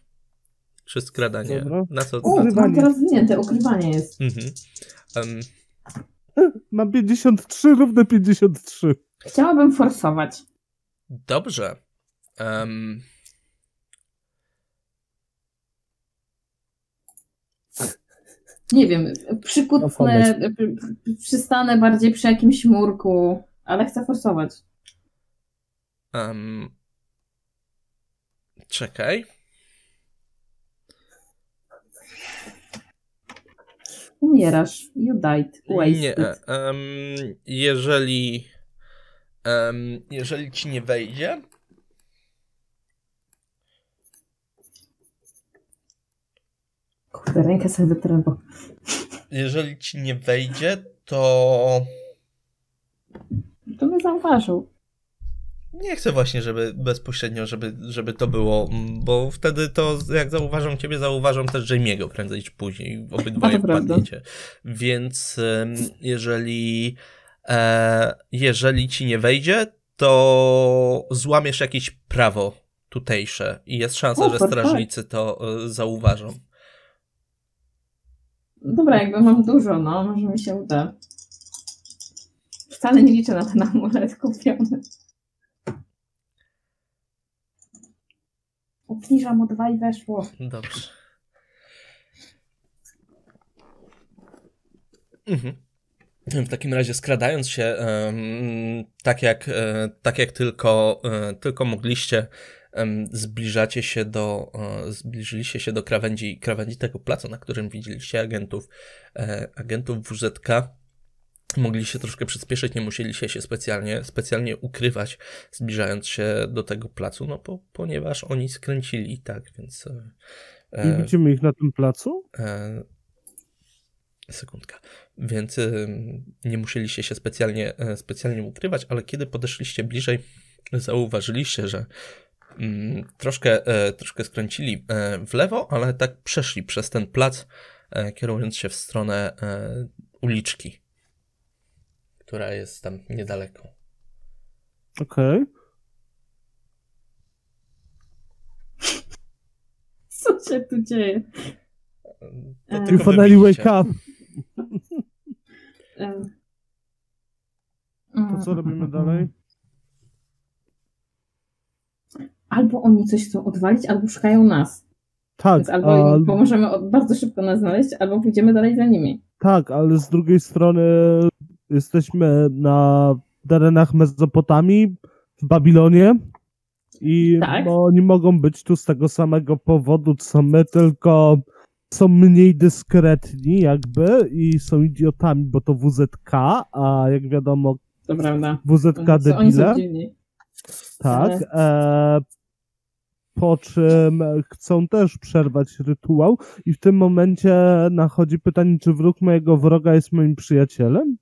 Czy skradanie? Dobra. Na co? O, Na co? teraz zwinięte, ukrywanie jest. Mhm. Em, Mam 53, równe 53. Chciałabym forsować. dobrze. Em, Nie wiem, No, przykutnę, pomysł. p- p- przystanę bardziej przy jakimś murku, ale chcę forsować. em, czekaj. Umierasz. You died. Nie. Wasted. em, jeżeli. em, jeżeli ci nie wejdzie. Rękę sobie wytrę, bo... Jeżeli ci nie wejdzie, to. To mnie zauważył. Nie chcę właśnie, żeby bezpośrednio, żeby, żeby to było, bo wtedy to, jak zauważą ciebie, zauważą też Jamie'ego prędzej czy później. Obydwoje wpadniecie. Więc jeżeli, e, jeżeli ci nie wejdzie, to złamiesz jakieś prawo tutejsze i jest szansa, O, że tak, strażnicy to e, zauważą. Dobra, jakby mam dużo, no, może mi się uda. Wcale nie liczę na ten amulet kupiony. Obniżam o dwa i weszło. Dobrze. Mhm. W takim razie skradając się, tak jak, e, tak jak tylko, e, tylko mogliście, zbliżacie się do, e, zbliżyliście się do krawędzi, krawędzi tego placu, na którym widzieliście agentów, e, agentów WZK. Mogliście troszkę przyspieszyć, nie musieliście się specjalnie, specjalnie ukrywać, zbliżając się do tego placu, no bo, ponieważ oni skręcili, tak, więc... e, Nie e, widzimy ich na tym placu? Sekundka. Więc nie musieliście się specjalnie, specjalnie ukrywać, ale kiedy podeszliście bliżej, zauważyliście, że troszkę, e, troszkę skręcili e, w lewo, ale tak przeszli przez ten plac, e, kierując się w stronę uliczki, która jest tam niedaleko. Okej. Co się tu dzieje? To tylko Finally wake up. To co robimy dalej? Albo oni coś chcą odwalić, albo szukają nas. Tak, Więc albo a, im pomożemy bardzo szybko nas znaleźć, albo pójdziemy dalej za nimi. tak, ale z drugiej strony jesteśmy na terenach Mezopotamii, w Babilonie i Tak. no, oni mogą być tu z tego samego powodu, co my, tylko są mniej dyskretni jakby i są idiotami, bo to WZK, a jak wiadomo To prawda. WZK są debile. Tak. E, po czym chcą też przerwać rytuał i w tym momencie nachodzi pytanie, czy wróg mojego wroga jest moim przyjacielem?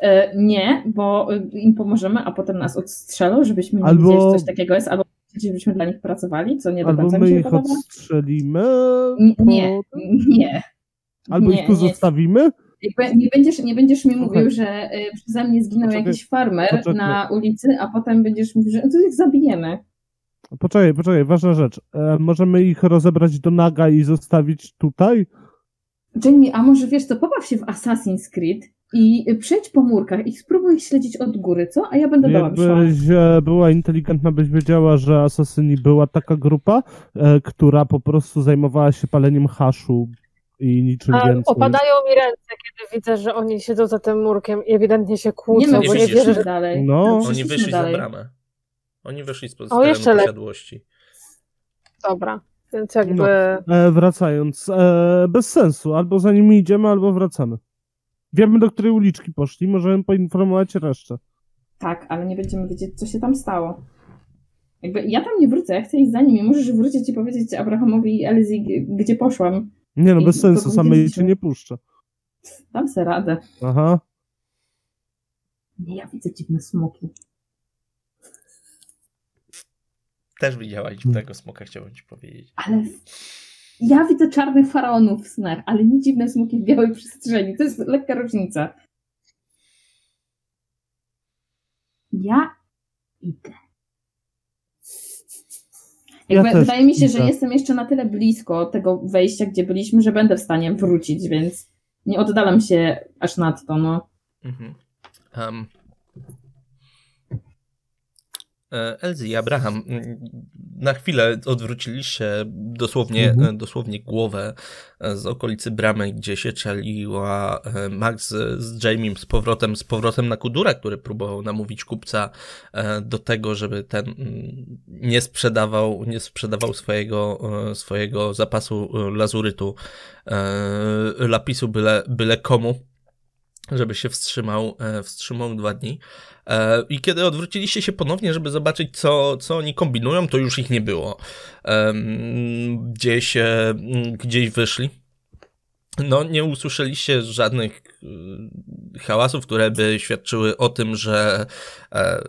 E, nie, bo im pomożemy, a potem nas odstrzelą, żebyśmy nie Albo- wiedzieli, że coś takiego jest, albo żebyśmy dla nich pracowali, co nie do Albo końca mi my się ich podoba. odstrzelimy, N- po- Nie, nie. albo nie, ich tu nie. zostawimy? Nie, będziesz, nie będziesz mi mówił, Okej. że y, przeze mnie zginął Poczekaj, jakiś farmer poczekaj. na ulicy, a potem będziesz mówił, że to ich zabijemy. Poczekaj, poczekaj, ważna rzecz. E, możemy ich rozebrać do naga i zostawić tutaj? Jamie, a może wiesz co, pobaw się w Assassin's Creed I przejdź po murkach i spróbuj ich śledzić od góry, co? A ja będę dała Jakbyś e, była inteligentna, byś wiedziała, że asasyni była taka grupa, e, która po prostu zajmowała się paleniem haszu i niczym A, więcej. opadają mi ręce, kiedy widzę, że oni siedzą za tym murkiem i ewidentnie się kłócą, Nie no, bo nie wierzę, że... dalej. No. No, Oni wyszli za bramę. Oni wyszli z lepiej. posiadłości. Dobra, więc jakby... No. E, wracając, e, bez sensu, albo za nimi idziemy, albo wracamy. Wiemy, do której uliczki poszli, możemy poinformować resztę. Tak, ale nie będziemy wiedzieć, co się tam stało. Jakby ja tam nie wrócę, ja chcę iść za nimi. Możesz wrócić i powiedzieć Abrahamowi i Elzy, g- gdzie poszłam. Nie no, I bez sensu, samej cię nie puszczę. Dam se radę. Aha. Nie, ja widzę dziwne smoki. Też widziałaś tego smoka, chciałbym ci powiedzieć. Ale ja widzę czarnych faraonów w snach, ale nie dziwne smoki w białej przestrzeni. To jest lekka różnica. Ja idę. Ja Jakby też wydaje mi się, że idę. jestem jeszcze na tyle blisko tego wejścia, gdzie byliśmy, że będę w stanie wrócić, więc nie oddalam się aż nadto, no. Mhm. Um. E, Elzy i Abraham, mm, na chwilę odwróciliście dosłownie, Mhm. e, dosłownie głowę e, z okolicy bramy, gdzie się czaliła e, Max z, Jamiem z powrotem, z powrotem na Kudura, który próbował namówić kupca do tego, żeby ten mm, nie sprzedawał, nie sprzedawał swojego, swojego zapasu lazurytu, lapisu byle, byle komu żeby się wstrzymał, e, wstrzymał dwa dni. E, I kiedy odwróciliście się ponownie, żeby zobaczyć, co, co oni kombinują, to już ich nie było. Gdzieś, gdzieś wyszli. No, nie usłyszeliście żadnych y, hałasów, które by świadczyły o tym, że e,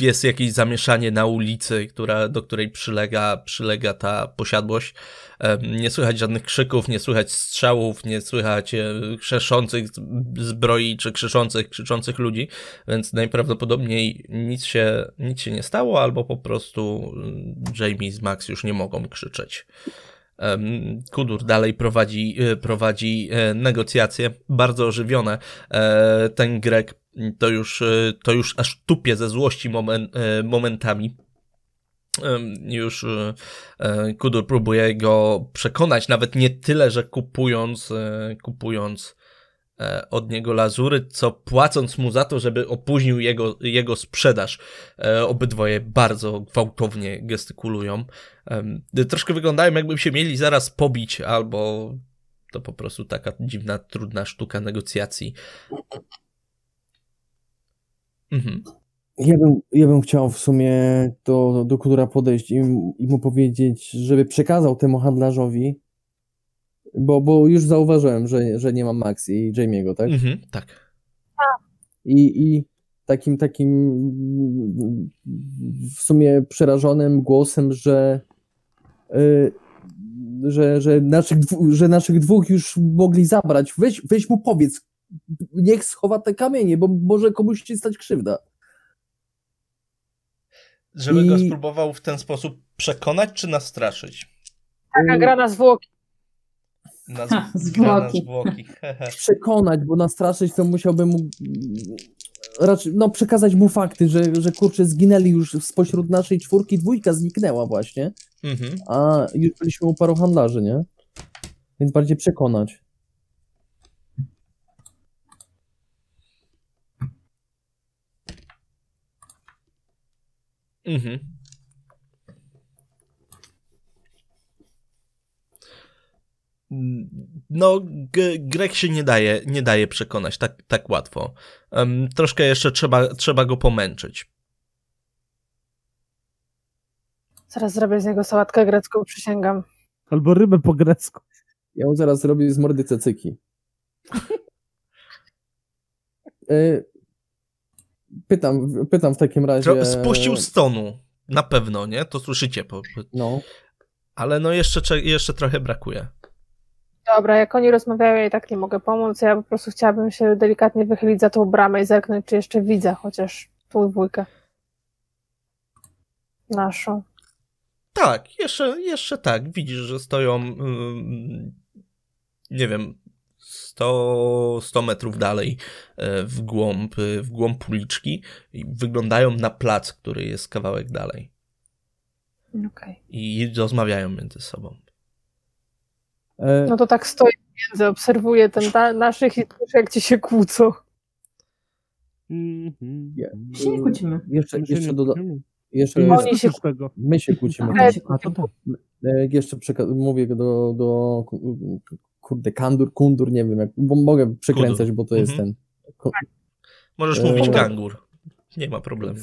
jest jakieś zamieszanie na ulicy, która, do której przylega, przylega ta posiadłość. Em, Nie słychać żadnych krzyków, nie słychać strzałów, nie słychać e, krzeszących zbroi czy krzyczących, krzyczących ludzi, więc najprawdopodobniej nic się, nic się nie stało, albo po prostu mm, Jamie z Max już nie mogą krzyczeć. Kudur dalej prowadzi, e, prowadzi e, negocjacje, bardzo ożywione. E, Ten Grek to już, to już aż tupie ze złości momen, momentami. Już Kudur próbuje go przekonać, nawet nie tyle, że kupując, kupując od niego lazury, co płacąc mu za to, żeby opóźnił jego, jego sprzedaż. Obydwoje bardzo gwałtownie gestykulują. Troszkę wyglądają, jakby się mieli zaraz pobić, albo to po prostu taka dziwna, trudna sztuka negocjacji. Mhm. Ja bym, ja bym chciał w sumie do, do Kudura podejść i, i mu powiedzieć, żeby przekazał temu handlarzowi, bo, bo już zauważyłem, że, że nie ma Max i Jamie'ego, tak? Mhm, tak. I, I takim takim w sumie przerażonym głosem, że że, że, naszych, że naszych dwóch już mogli zabrać. Weź, weź mu powiedz, niech schowa te kamienie, bo może komuś się stać krzywda. Żeby I- go spróbował w ten sposób przekonać, czy nastraszyć? Taka gra na zwłoki. Na Ha, z- na zwłoki. zwłoki. hehe. przekonać, bo nastraszyć to musiałbym mu raczej, no przekazać mu fakty, że, że kurczę zginęli już spośród naszej czwórki, dwójka zniknęła właśnie, Mhm. a już byliśmy u paru handlarzy, nie? Więc bardziej przekonać. Mhm. No, Grek się nie daje, nie daje przekonać tak, tak łatwo. Em, troszkę jeszcze trzeba, trzeba go pomęczyć. Zaraz zrobię z niego sałatkę grecką, przysięgam. Albo rybę po grecku. Ja mu zaraz zrobię z mordy cecyki. E, Pytam, pytam w takim razie. Spuścił z tonu. Na pewno, nie? To słyszycie. Po, No, ale no jeszcze, cze- jeszcze trochę brakuje. Dobra, jak oni rozmawiają, ja i tak nie mogę pomóc. Ja po prostu chciałabym się delikatnie wychylić za tą bramę i zerknąć, czy jeszcze widzę chociaż tą dwójkę. Naszą. Tak, jeszcze, jeszcze tak. Widzisz, że stoją, ym, nie wiem, 100, 100 metrów dalej e, w głąb, w głąb uliczki i wyglądają na plac, który jest kawałek dalej. Okay. I rozmawiają między sobą. E, No to tak stoję między, obserwuję ten ta, naszych i słyszę, jak ci się kłócą. Mhm. Nie. Się nie kłócimy. Jeszcze, jeszcze, nie doda-. Jeszcze nie Oni się tego. my się kłócimy. Tak, się A to tak. E, Jak jeszcze przeka- mówię do, do kurde, kandur, kundur, nie wiem, jak, bo mogę przekręcać, bo to jest Mhm. ten. Ku- Możesz Eee. mówić kangur. Nie ma problemu.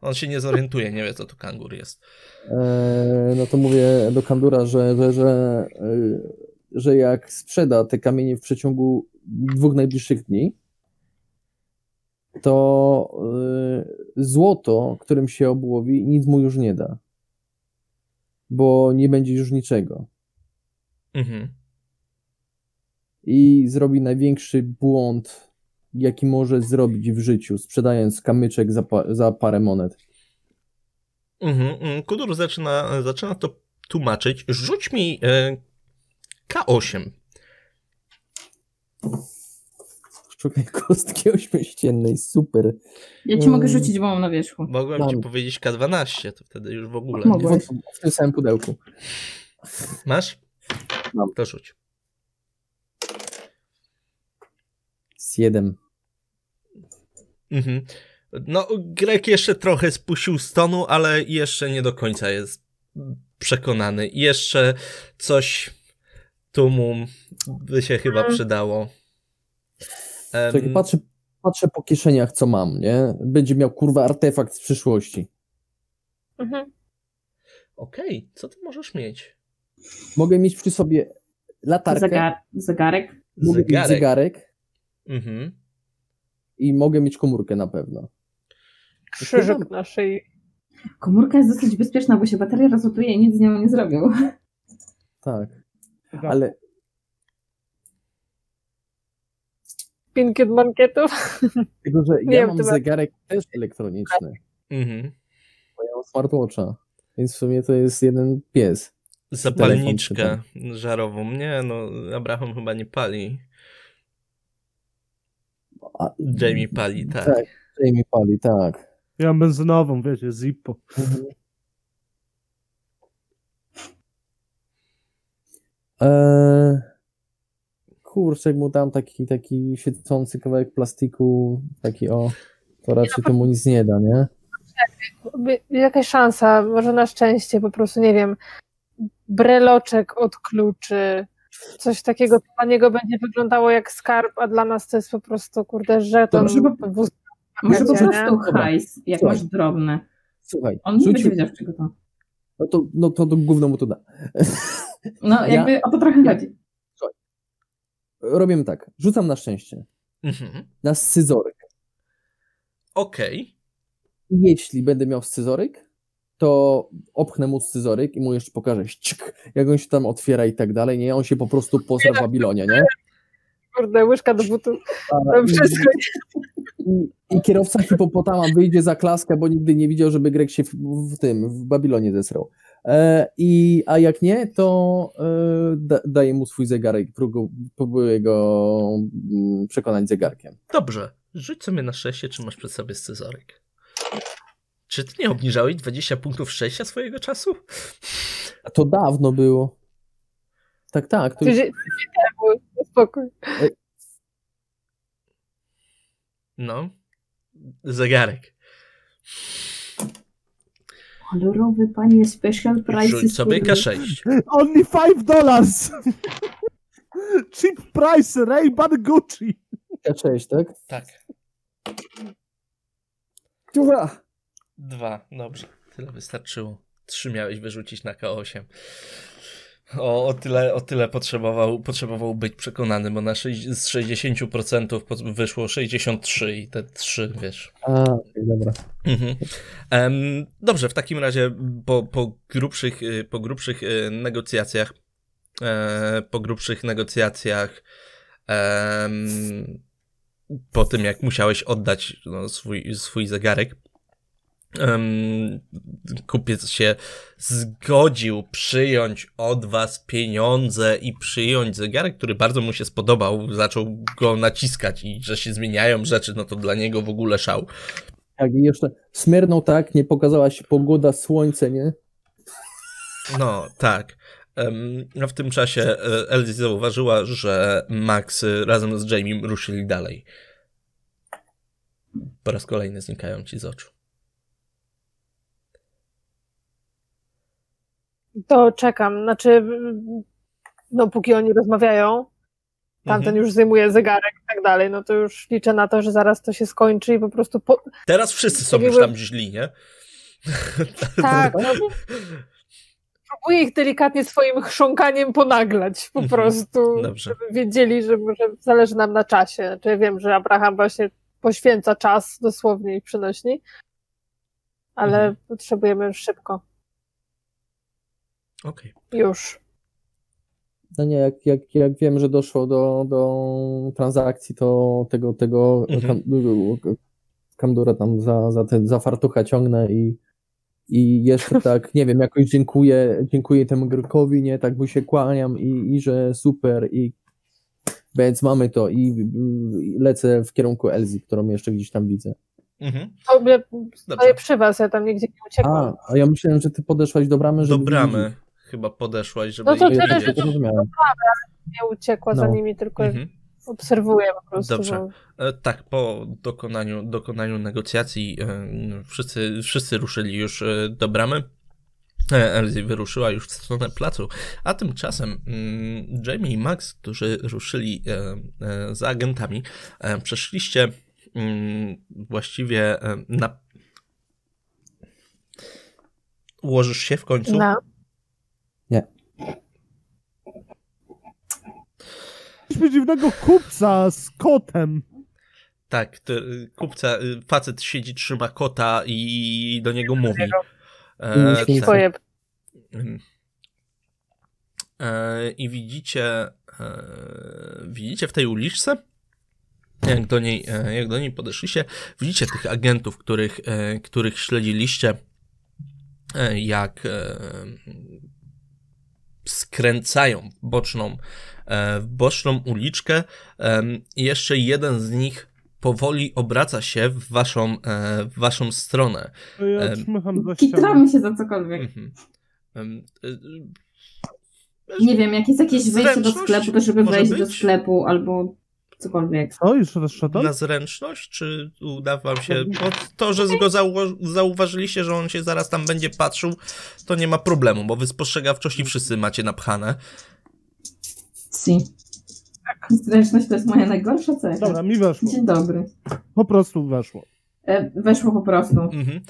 On się nie zorientuje, nie wie co to kangur jest. E, no to mówię do kandura, że, że, że, e, że jak sprzeda te kamienie w przeciągu dwóch najbliższych dni, to e, złoto, którym się obłowi, nic mu już nie da. Bo nie będzie już niczego. Mhm. i zrobi największy błąd, jaki może zrobić w życiu, sprzedając kamyczek za, pa- za parę monet. Mhm. mhm. Kudur zaczyna, zaczyna to tłumaczyć. Rzuć mi e, K8. Szukaj kostki ośmiościennej, super. Ja ci Mm. mogę rzucić, bo mam na wierzchu. Mogłem Mam. ci powiedzieć K12, to wtedy już w ogóle. Mogłem. Nie? W, w tym samym pudełku. Masz? Mam. To rzuć. Z jeden. Mhm. No, Grek jeszcze trochę spuścił z tonu, ale jeszcze nie do końca jest przekonany. Jeszcze coś tu mu by się chyba przydało. Czekaj, patrzę, patrzę po kieszeniach, co mam, nie? Będzie miał kurwa artefakt z przyszłości. Mhm. Okej, co ty możesz mieć? Mogę mieć przy sobie latarkę, Zegar, zegarek. mogę mieć Zegarek. zegarek Mhm. i mogę mieć komórkę na pewno. Krzyżyk na szyi. Komórka jest dosyć bezpieczna, bo się bateria rozładuje i nic z nią nie zrobią. Tak, Tak. ale Pinkiet mankietów. tylko, że Nie ja mam ma- zegarek też elektroniczny, Mhm. bo ja mam smartwatcha, więc w sumie to jest jeden pies. Zapalniczkę żarową. Nie, no, Abraham chyba nie pali. A, Jamie pali, tak. Tak, Jamie pali, tak. Ja mam benzynową, wiecie, Zippo. Eee, kurczę, jak mu dam taki, taki świecący kawałek plastiku, taki o, to raczej to mu nic nie da, nie? Jakaś szansa, może na szczęście, po prostu, nie wiem, breloczek od kluczy, coś takiego, co dla niego będzie wyglądało jak skarb, a dla nas to jest po prostu, kurde, żeton. Bo- wóz- Może po prostu hajs, jak Słuchaj. masz drobne. Słuchaj, On nie będzie wiedział, z czego to. no to, no to, to gówno mu to da. No, jakby o to trochę Ja- chodzi. Robimy tak, rzucam na szczęście, Mhm. na scyzoryk. Okej. I jeśli będę miał scyzoryk, to opchnę mu scyzoryk i mu jeszcze pokażę, ścik, jak on się tam otwiera i tak dalej, nie? On się po prostu posra w Babilonie, nie? Kurde, łyżka do butu. To wszystko. I, I kierowca hipopotama wyjdzie za klaskę, bo nigdy nie widział, żeby Grek się w, w tym, w Babilonie zesrał. E, i, a jak nie, to e, da, daje mu swój zegarek, próbu- próbuję go mm, przekonać zegarkiem. Dobrze. Rzuć sobie na szczęście, czy masz przed sobie scyzoryk. Czy ty nie obniżałeś 20 punktów szczęścia swojego czasu? A to dawno było. Tak, tak. To już, spokój. No. Zegarek. Kolorowy panie special price. Rzuć sobie K6. Only 5 dollars! Cheap price, Ray-Ban Gucci! K6, tak? Tak. Ura! Dwa. Dobrze. Tyle wystarczyło. Trzy miałeś wyrzucić na K8. O, o tyle, o tyle potrzebował, potrzebował być przekonany, bo na sześć- z 60% po- wyszło 63 i te 3, wiesz. A, dobra. Mhm. Em, dobrze, w takim razie po, po grubszych, y, po grubszych y, negocjacjach, e, po grubszych negocjacjach, em, po tym jak musiałeś oddać no, swój, swój zegarek, um, kupiec się zgodził przyjąć od was pieniądze i przyjąć zegarek, który bardzo mu się spodobał, zaczął go naciskać i że się zmieniają rzeczy, no to dla niego w ogóle szał. Tak, i jeszcze smernął tak, nie pokazała się pogoda, słońce, nie? No, tak. Um, w tym czasie e, Elsie zauważyła, że Max razem z Jamie ruszyli dalej. Po raz kolejny znikają ci z oczu. To czekam. Znaczy, no póki oni rozmawiają, tamten mhm. już zdejmuje zegarek i tak dalej, no to już liczę na to, że zaraz to się skończy i po prostu... Po... Teraz wszyscy są już tam źli, nie? Tak, no, próbuję ich delikatnie swoim chrząkaniem ponaglać po mhm. prostu, Dobrze. żeby wiedzieli, że może zależy nam na czasie. Znaczy ja wiem, że Abraham właśnie poświęca czas dosłownie i przynośni, ale mhm. potrzebujemy już szybko. Okej. Okay. Już. No nie, jak, jak, jak wiem, że doszło do, do transakcji, to tego, tego mhm. Kamdura tam za, za, ten, za fartucha ciągnę i, i jeszcze tak, nie wiem, jakoś dziękuję, dziękuję temu Grykowi, nie, tak mu się kłaniam i, i że super i więc mamy to i, i lecę w kierunku Elzy, którą jeszcze gdzieś tam widzę. Mhm. Tobie stoję przy was, ja tam nigdzie nie uciekłam. A, a ja myślałem, że ty podeszłaś do bramy, żeby... Do bramy chyba podeszłaś, żeby... No to tyle, że do bramy, nie uciekła no. za nimi, tylko mhm. obserwuję po prostu. Dobrze. Bo... E, tak, po dokonaniu, dokonaniu negocjacji e, wszyscy, wszyscy ruszyli już e, do bramy. Elsie wyruszyła już w stronę placu, a tymczasem mm, Jamie i Max, którzy ruszyli za agentami, przeszliście mm, właściwie na. Ułożysz się w końcu? No. Nie. Mieliśmy dziwnego kupca z kotem. Tak, kupca, facet siedzi, trzyma kota i do niego mówi. E. Mhm. E, I widzicie, e, widzicie w tej uliczce, jak do niej, e, jak do niej podeszliście, widzicie tych agentów, których, których śledziliście, jak skręcają boczną, boczną uliczkę i jeszcze jeden z nich powoli obraca się w waszą, e, w waszą stronę. Ja czmycham Kitramy się za cokolwiek. Mhm. E, nie wiem, jak jest jakieś wejście do sklepu, to żeby wejść być? do sklepu albo cokolwiek. O, już raz Na zręczność? Czy uda wam się... Bo to, że go zauważyliście, że on się zaraz tam będzie patrzył, to nie ma problemu, bo wy spostrzegawczości wszyscy macie napchane. Si. Zręczność to jest moja najgorsza cecha. Dobra, mi weszło. Dzień dobry. Po prostu weszło. E, weszło po prostu. Mhm.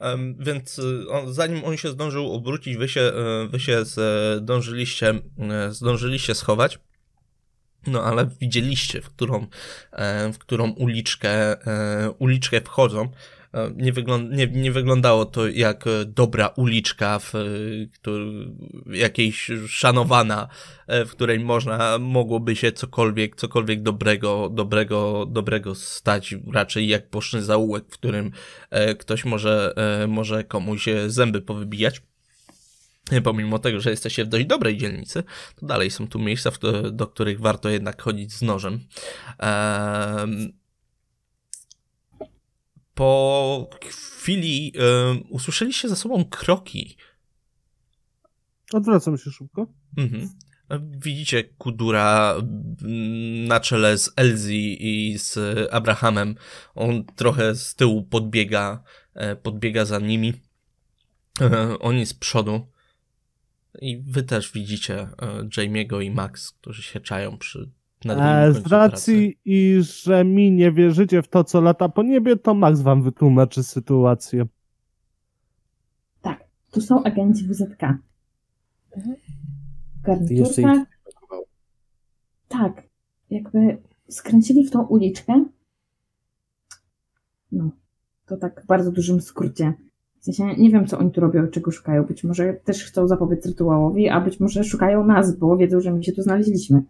Um, więc on, zanim on się zdążył obrócić, wy się, y, wy się zdążyliście, zdążyliście schować. No ale widzieliście, w którą, e, w którą uliczkę, e, uliczkę wchodzą. E, nie, wygląda, nie, nie wyglądało to jak e, dobra uliczka, w, e, jakiejś szanowana, w której można, mogłoby się cokolwiek, cokolwiek dobrego, dobrego, dobrego stać, raczej jak boczny zaułek, w którym ktoś może, może komuś zęby powybijać. Pomimo tego, że jesteście w dość dobrej dzielnicy, to dalej są tu miejsca, do których warto jednak chodzić z nożem. Eee, po chwili y, usłyszeliście za sobą kroki. Odwracam się szybko. Mhm. Widzicie Kudura mm, na czele z Elzi i z Abrahamem. On trochę z tyłu podbiega, e, podbiega za nimi. E, oni z przodu. I wy też widzicie e, Jamie'ego i Max, którzy się czają przy E, z racji, i że mi nie wierzycie w to, co lata po niebie, to Max wam wytłumaczy sytuację. Tak, tu są agenci WZK. Mhm. Garniturka. Tak, jakby skręcili w tą uliczkę. No, to tak w bardzo dużym skrócie. W sensie nie wiem, co oni tu robią, czego szukają. Być może też chcą zapobiec rytuałowi, a być może szukają nas, bo wiedzą, że my się tu znaleźliśmy.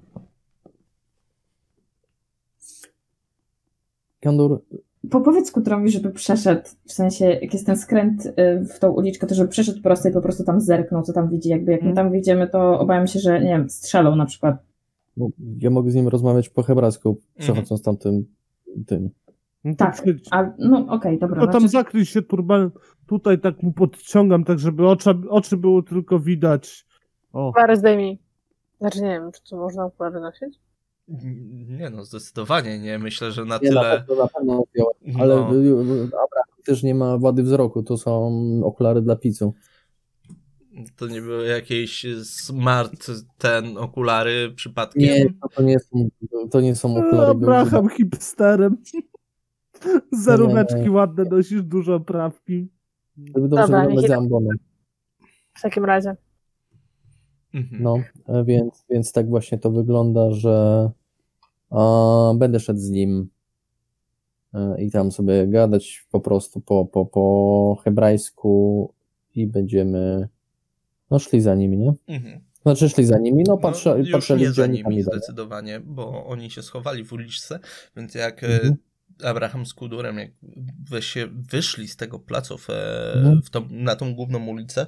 Kandur, powiedz Kutrowi, żeby przeszedł, w sensie jak jest ten skręt y, w tą uliczkę, to żeby przeszedł prosto i po prostu tam zerknął, co tam widzi. Jakby jak my tam wyjdziemy, to obawiam się, że nie wiem, strzelą na przykład. No, ja mogę z nim rozmawiać po hebrajsku, przechodząc tamtym tym. No Tak. A, no okej, dobra. No tam znaczy- zakryj się turbanem. Tutaj tak mu podciągam, tak żeby oczy, oczy było tylko widać. O, Parę zdejmij. Znaczy nie wiem, czy tu można okulary nosić? Nie no, zdecydowanie nie. Myślę, że na Nie, tyle. na pewno zdjąłem, ale No. Abraham też nie ma wady wzroku, to są okulary dla pizzu. To nie były jakieś smart ten okulary przypadkiem. Nie, to, to nie są, to nie są okulary. Abraham hipsterem. Zaróweczki Nie, nie. ładne nosisz, dużo oprawki. Żeby dobrze Dobra, wyglądać. W takim razie. Mhm. No, e, więc, więc tak właśnie to wygląda, że a, będę szedł z nim e, i tam sobie gadać po prostu po, po, po hebrajsku i będziemy no szli za nimi, nie? Mhm. Znaczy szli za nimi, no patrzę, no, już patrzyli, nie za nimi zdecydowanie, bo oni się schowali w uliczce, więc jak Mhm. Abraham z Kudurem, jak się wyszli z tego placu w, e, Mhm. w tą, na tą główną ulicę,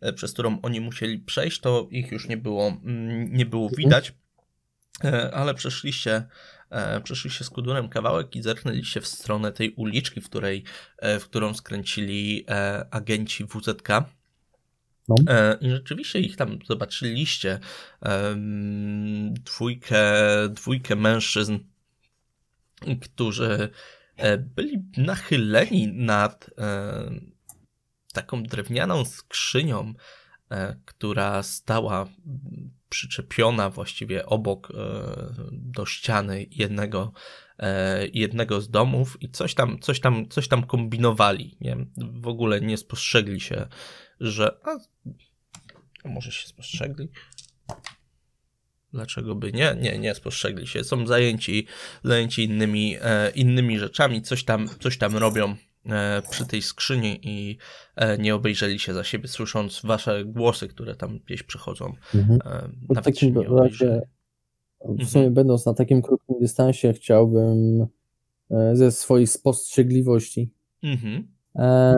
e, przez którą oni musieli przejść, to ich już nie było, mm, nie było Mhm. widać, E, ale przeszliście, przeszliście z Kudurem kawałek i zerknęliście w stronę tej uliczki, w, której, w którą skręcili agenci WZK. No. I rzeczywiście ich tam zobaczyliście. Dwójkę, dwójkę mężczyzn, którzy e, byli nachyleni nad e, taką drewnianą skrzynią, e, która stała przyczepiona właściwie obok do ściany jednego, jednego z domów i coś tam, coś tam, coś tam kombinowali. Nie? W ogóle nie spostrzegli się, że. A może się spostrzegli? Dlaczego by nie? Nie, nie spostrzegli się. Są zajęci, zajęci innymi, e, innymi rzeczami, coś tam, coś tam robią e, przy tej skrzyni i e, nie obejrzeli się za siebie, słysząc wasze głosy, które tam gdzieś przychodzą. Mhm. E, W nawet się takim nie obejrzeli. razie, w sumie będąc na takim krótkim dystansie, chciałbym e, ze swojej spostrzegliwości Mhm. e,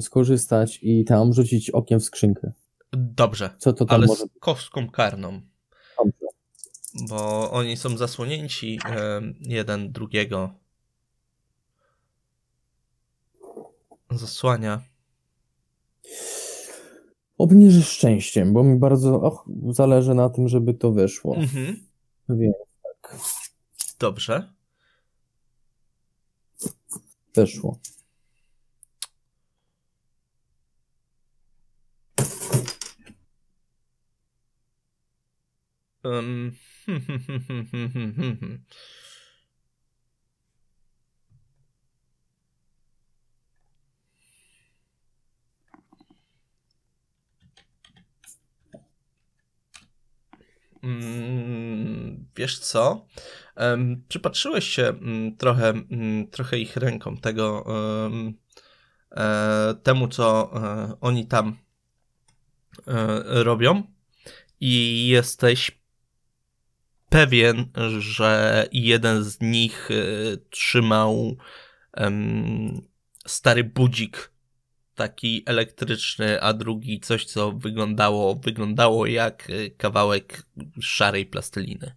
skorzystać i tam rzucić okiem w skrzynkę. Dobrze, Co to tam ale może z kostką karną. Bo oni są zasłonięci jeden drugiego. Zasłania. Obniżysz szczęściem, bo mi bardzo och, zależy na tym, żeby to wyszło. Mhm. Więc tak, Dobrze. wyszło. Um, Wiesz co? Przypatrzyłeś się mm, trochę, mm, trochę ich ręką, tego, e, temu, co e, oni tam e, robią, i jesteś pewien, że jeden z nich e, trzymał stary budzik taki elektryczny, a drugi coś, co wyglądało, wyglądało jak e, kawałek szarej plasteliny.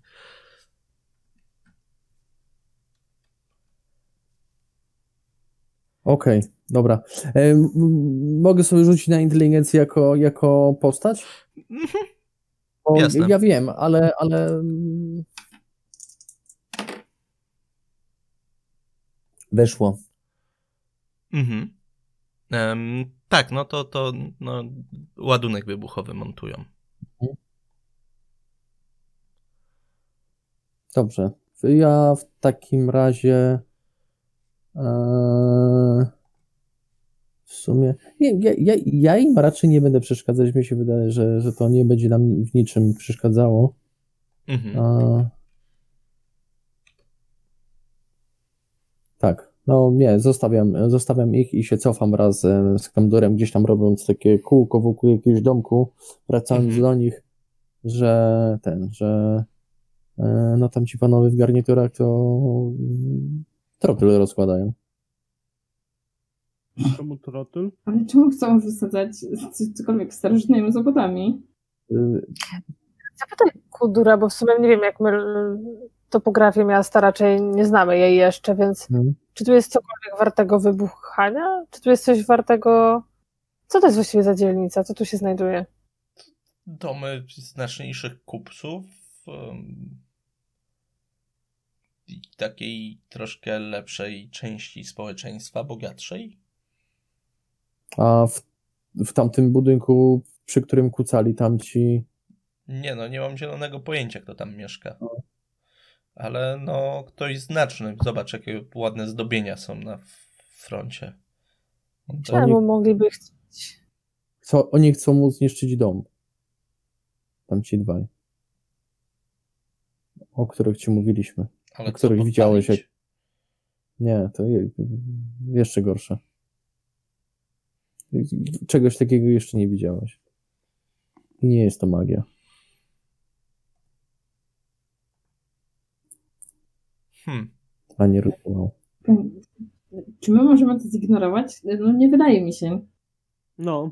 Okej, dobra. E, m- m- mogę sobie rzucić na inteligencję jako, jako postać? Mhm. Bo Jasne. Ja wiem, ale, ale. mm, Weszło. Mhm. Em, tak, no to, to no, ładunek wybuchowy montują. Dobrze. Ja w takim razie. e, w sumie. Nie, ja, ja, ja im raczej nie będę przeszkadzać. Mi się wydaje, że, że to nie będzie nam w niczym przeszkadzało. Mhm. A... Tak, no nie, zostawiam, zostawiam ich i się cofam razem z Kamdurem, gdzieś tam robiąc takie kółko wokół jakiegoś domku, wracając Mhm. do nich, że ten, że e, no tam ci panowie w garniturach to Trotyl rozkładają. Czemu trotyl? Ale czemu chcą wysadzać cokolwiek starożytnymi zawodami? Y, Zapytaj Kudura, bo w sumie nie wiem, jak my topografię miasta raczej nie znamy jej jeszcze, więc Mhm. czy tu jest cokolwiek wartego wybuchania? Czy tu jest coś wartego... Co to jest właściwie za dzielnica? Co tu się znajduje? Domy znaczniejszych kupców. takiej troszkę lepszej części społeczeństwa, bogatszej. A w, w tamtym budynku, przy którym kucali tamci, Nie no, nie mam zielonego pojęcia, kto tam mieszka. Ale no, ktoś znaczny. Zobacz, jakie ładne zdobienia są na froncie. No to- Czemu mogliby chcieć? co, oni chcą mu zniszczyć dom. Tamci dwaj. O których ci mówiliśmy. ale o których widziałeś, jak- Nie, to je, jeszcze gorsze. Czegoś takiego jeszcze nie widziałeś. I nie jest to magia. Hmm. Ani rytuał. Czy my możemy to zignorować? No nie wydaje mi się. No.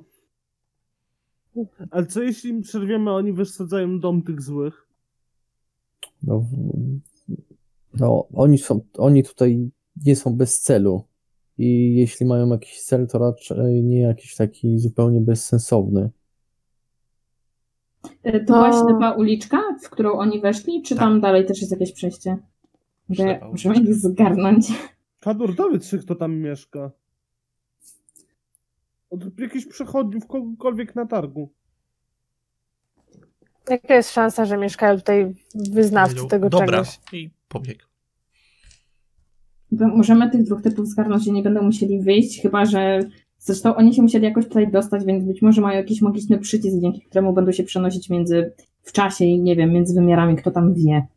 Ale co jeśli im przerwiemy, a oni wysadzają dom tych złych? No, no oni, są, oni tutaj nie są bez celu. I jeśli mają jakiś cel, to raczej nie jakiś taki zupełnie bezsensowny. E, To No. była ślepa uliczka, w którą oni weszli, czy tam dalej też jest jakieś przejście? Że uliczka. ich zgarnąć. Kadur, dowiedz się, kto tam mieszka. Od jakichś przechodniów, kogokolwiek na targu. Jaka jest szansa, że mieszkają tutaj wyznawcy tego Dobra, czegoś? i pobiegł. Możemy tych dwóch typów zgarnąć i nie będą musieli wyjść, chyba że. Zresztą oni się musieli jakoś tutaj dostać, więc być może mają jakiś magiczny przycisk, dzięki któremu będą się przenosić między w czasie i nie wiem, między wymiarami, kto tam wie.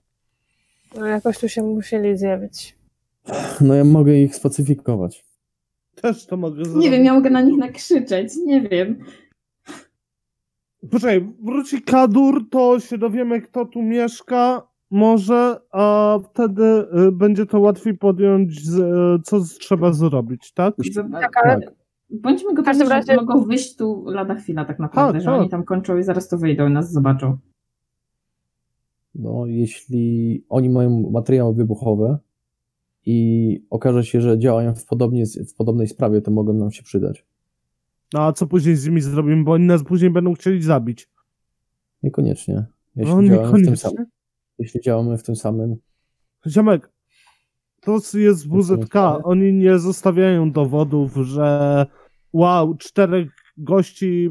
No jakoś tu się musieli zjawić. No ja mogę ich spacyfikować. Też to mogę zrobić. Nie wiem, ja mogę na nich nakrzyczeć, nie wiem. Poczekaj, wróci Kadur, to się dowiemy, kto tu mieszka, może, a wtedy y, będzie to łatwiej podjąć, z, y, co z, trzeba zrobić, tak? Tak, ale Tak. Bądźmy gotowi, że razie- mogą wyjść tu lada chwila tak naprawdę, A, że tak. oni tam kończą i zaraz tu wyjdą i nas zobaczą. No, jeśli oni mają materiały wybuchowe i okaże się, że działają w, podobnie, w podobnej sprawie, to mogą nam się przydać. No a co później z nimi zrobimy, bo oni nas później będą chcieli zabić. Niekoniecznie. Jeśli, No działamy, w tym niekoniecznie. samym, jeśli działamy w tym samym. Ziomek, to jest WZK, oni nie zostawiają dowodów, że wow, czterech gości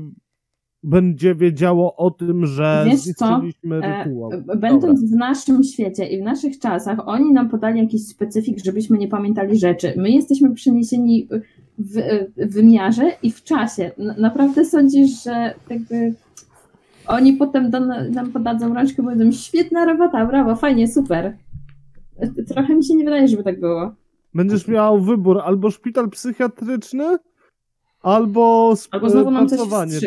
będzie wiedziało o tym, że Wiesz zniszczyliśmy E, rytuał. Będąc w naszym świecie i w naszych czasach, oni nam podali jakiś specyfik, żebyśmy nie pamiętali rzeczy. My jesteśmy przeniesieni w, w wymiarze i w czasie. N- naprawdę sądzisz, że jakby oni potem do, nam podadzą rączkę i powiedzą świetna robota, brawo, fajnie, super. Trochę mi się nie wydaje, żeby tak było. Będziesz miał wybór albo szpital psychiatryczny, albo, sp- Albo znowu nam coś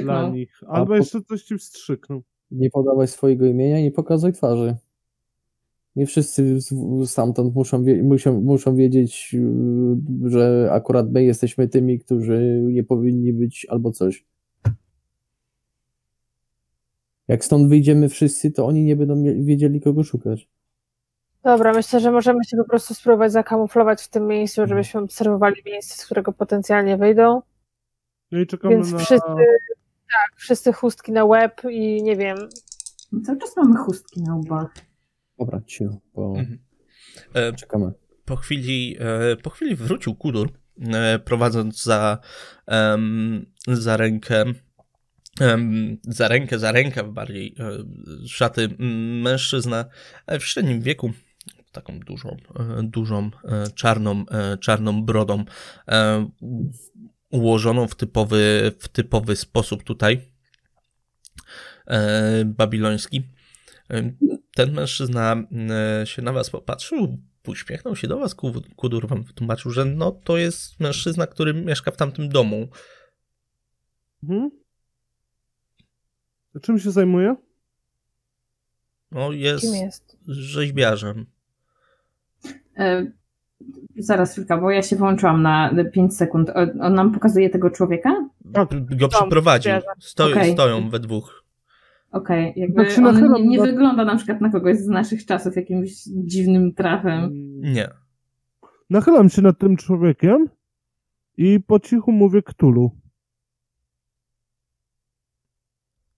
dla nich, albo po- jeszcze coś ci wstrzykną. Nie podawaj swojego imienia i nie pokazuj twarzy. Nie wszyscy stamtąd muszą, wie, muszą, muszą wiedzieć, yy, że akurat my jesteśmy tymi, którzy nie powinni być albo coś. Jak stąd wyjdziemy wszyscy, to oni nie będą wiedzieli, kogo szukać. Dobra, myślę, że możemy się po prostu spróbować zakamuflować w tym miejscu, żebyśmy obserwowali miejsce, z którego potencjalnie wyjdą. No i czekamy Więc na... wszyscy, tak, wszyscy chustki na łeb i nie wiem, Cały czas mamy chustki na łbach. Dobra, cicho, bo Mhm. E, czekamy. po chwili, e, po chwili wrócił Kudur, e, prowadząc za, za rękę, za rękę, za rękę bardziej e, szaty mężczyzna e, w średnim wieku, taką dużą, e, dużą czarną, czarną brodą, ułożoną w typowy, w typowy sposób tutaj, babiloński. Ten mężczyzna się na was popatrzył, uśmiechnął się do was, Ku- Kudur wam wytłumaczył, że no to jest mężczyzna, który mieszka w tamtym domu. Mhm. A Czym się zajmuje? No jest kim jest. rzeźbiarzem. E, Zaraz chwilkę, bo ja się wyłączyłam na 5 sekund. On, on nam pokazuje tego człowieka? Tak. Go przyprowadził. Stoi, Okej. Stoją we dwóch. Okej, jakby Znaczy, on nie, nie na- wygląda na przykład na kogoś z naszych czasów jakimś dziwnym trafem. Nie. Nachylam się nad tym człowiekiem i po cichu mówię Ktulu.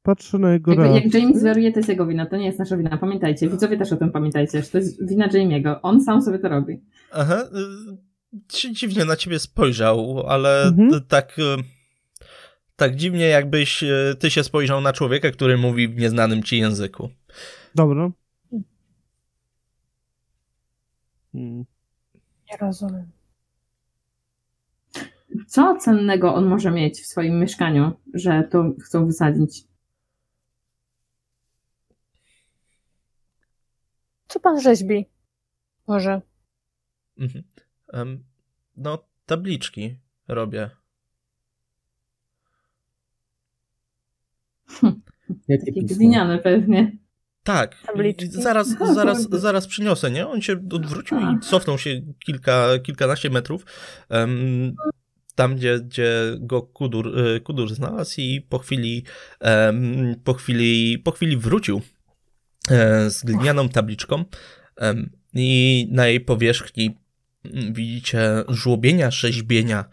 Patrzę na jego Jakby, jak reakcję. James zwariuje, to jest jego wina, to nie jest nasza wina. Pamiętajcie, widzowie też o tym pamiętajcie, że to jest wina Jamie'ego. On sam sobie to robi. Aha. y, Dziwnie na ciebie spojrzał, ale Mhm. tak. y, Tak dziwnie, jakbyś y, ty się spojrzał na człowieka, który mówi w nieznanym ci języku. Dobra. Hmm. Nie rozumiem. Co cennego on może mieć w swoim mieszkaniu, że to chcą wysadzić? Co pan rzeźbi? Może. Mhm. Em, No, tabliczki robię. Jakie Takie gliniane pewnie. Tak, Tabliczki? zaraz, zaraz, zaraz przyniosę, nie? On się odwrócił i cofnął się kilka, kilkanaście metrów em, tam, gdzie, gdzie go Kudur, y, Kudur znalazł i po chwili, em, po chwili, po chwili wrócił e, z glinianą tabliczką i na jej powierzchni mm, widzicie żłobienia, rzeźbienia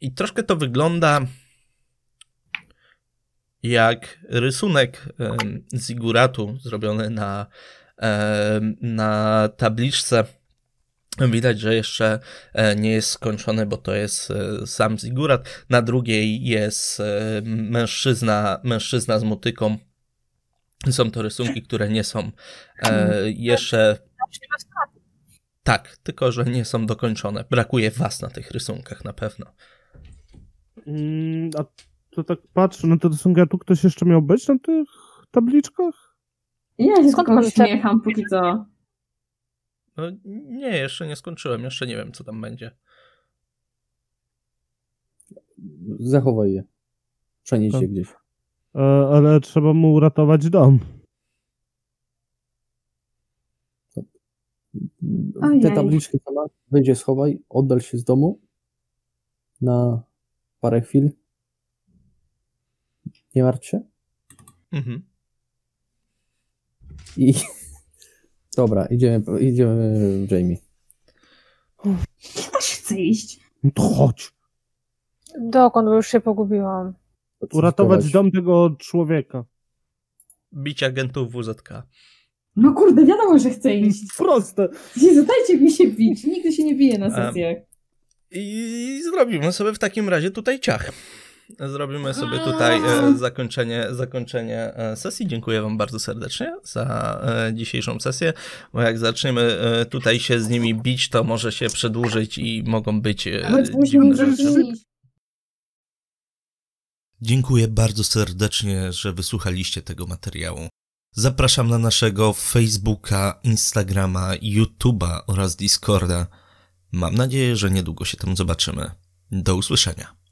i troszkę to wygląda jak rysunek ziguratu zrobiony na, na tabliczce. Widać, że jeszcze e, nie jest skończony, bo to jest e, sam zigurat. Na drugiej jest e, mężczyzna, mężczyzna z motyką. Są to rysunki, które nie są e, jeszcze. Tak, tylko że nie są dokończone. Brakuje was na tych rysunkach na pewno. Mm, a to tak patrzę na te rysunki, a tu ktoś jeszcze miał być na tych tabliczkach? Ja się Skąd tylko uśmiecham póki co. No, nie, jeszcze nie skończyłem, jeszcze nie wiem, co tam będzie. Zachowaj je. Przenieś Tak. je gdzieś. E, ale trzeba mu uratować dom. Ojej. Te tabliczki sama wyjdzie, schowaj, oddal się z domu na parę chwil. Nie martw się. Mhm. I dobra, idziemy, idziemy Jamie. Ja też chcę iść. No to chodź. Dokąd, bo już się pogubiłam. Uratować dom tego człowieka. Bić agentów WZK. No kurde, wiadomo, że chcę iść. Proste. Jezu, dajcie mi się bić. Nigdy się nie bije na sesjach. I zrobimy sobie w takim razie tutaj ciach. Zrobimy sobie tutaj e, zakończenie, zakończenie e, sesji. Dziękuję Wam bardzo serdecznie za e, dzisiejszą sesję, bo jak zaczniemy e, tutaj się z nimi bić, to może się przedłużyć i mogą być e, dziwne rzeczy. Dziękuję bardzo serdecznie, że wysłuchaliście tego materiału. Zapraszam na naszego Facebooka, Instagrama, YouTube'a oraz Discorda. Mam nadzieję, że niedługo się tam zobaczymy. Do usłyszenia.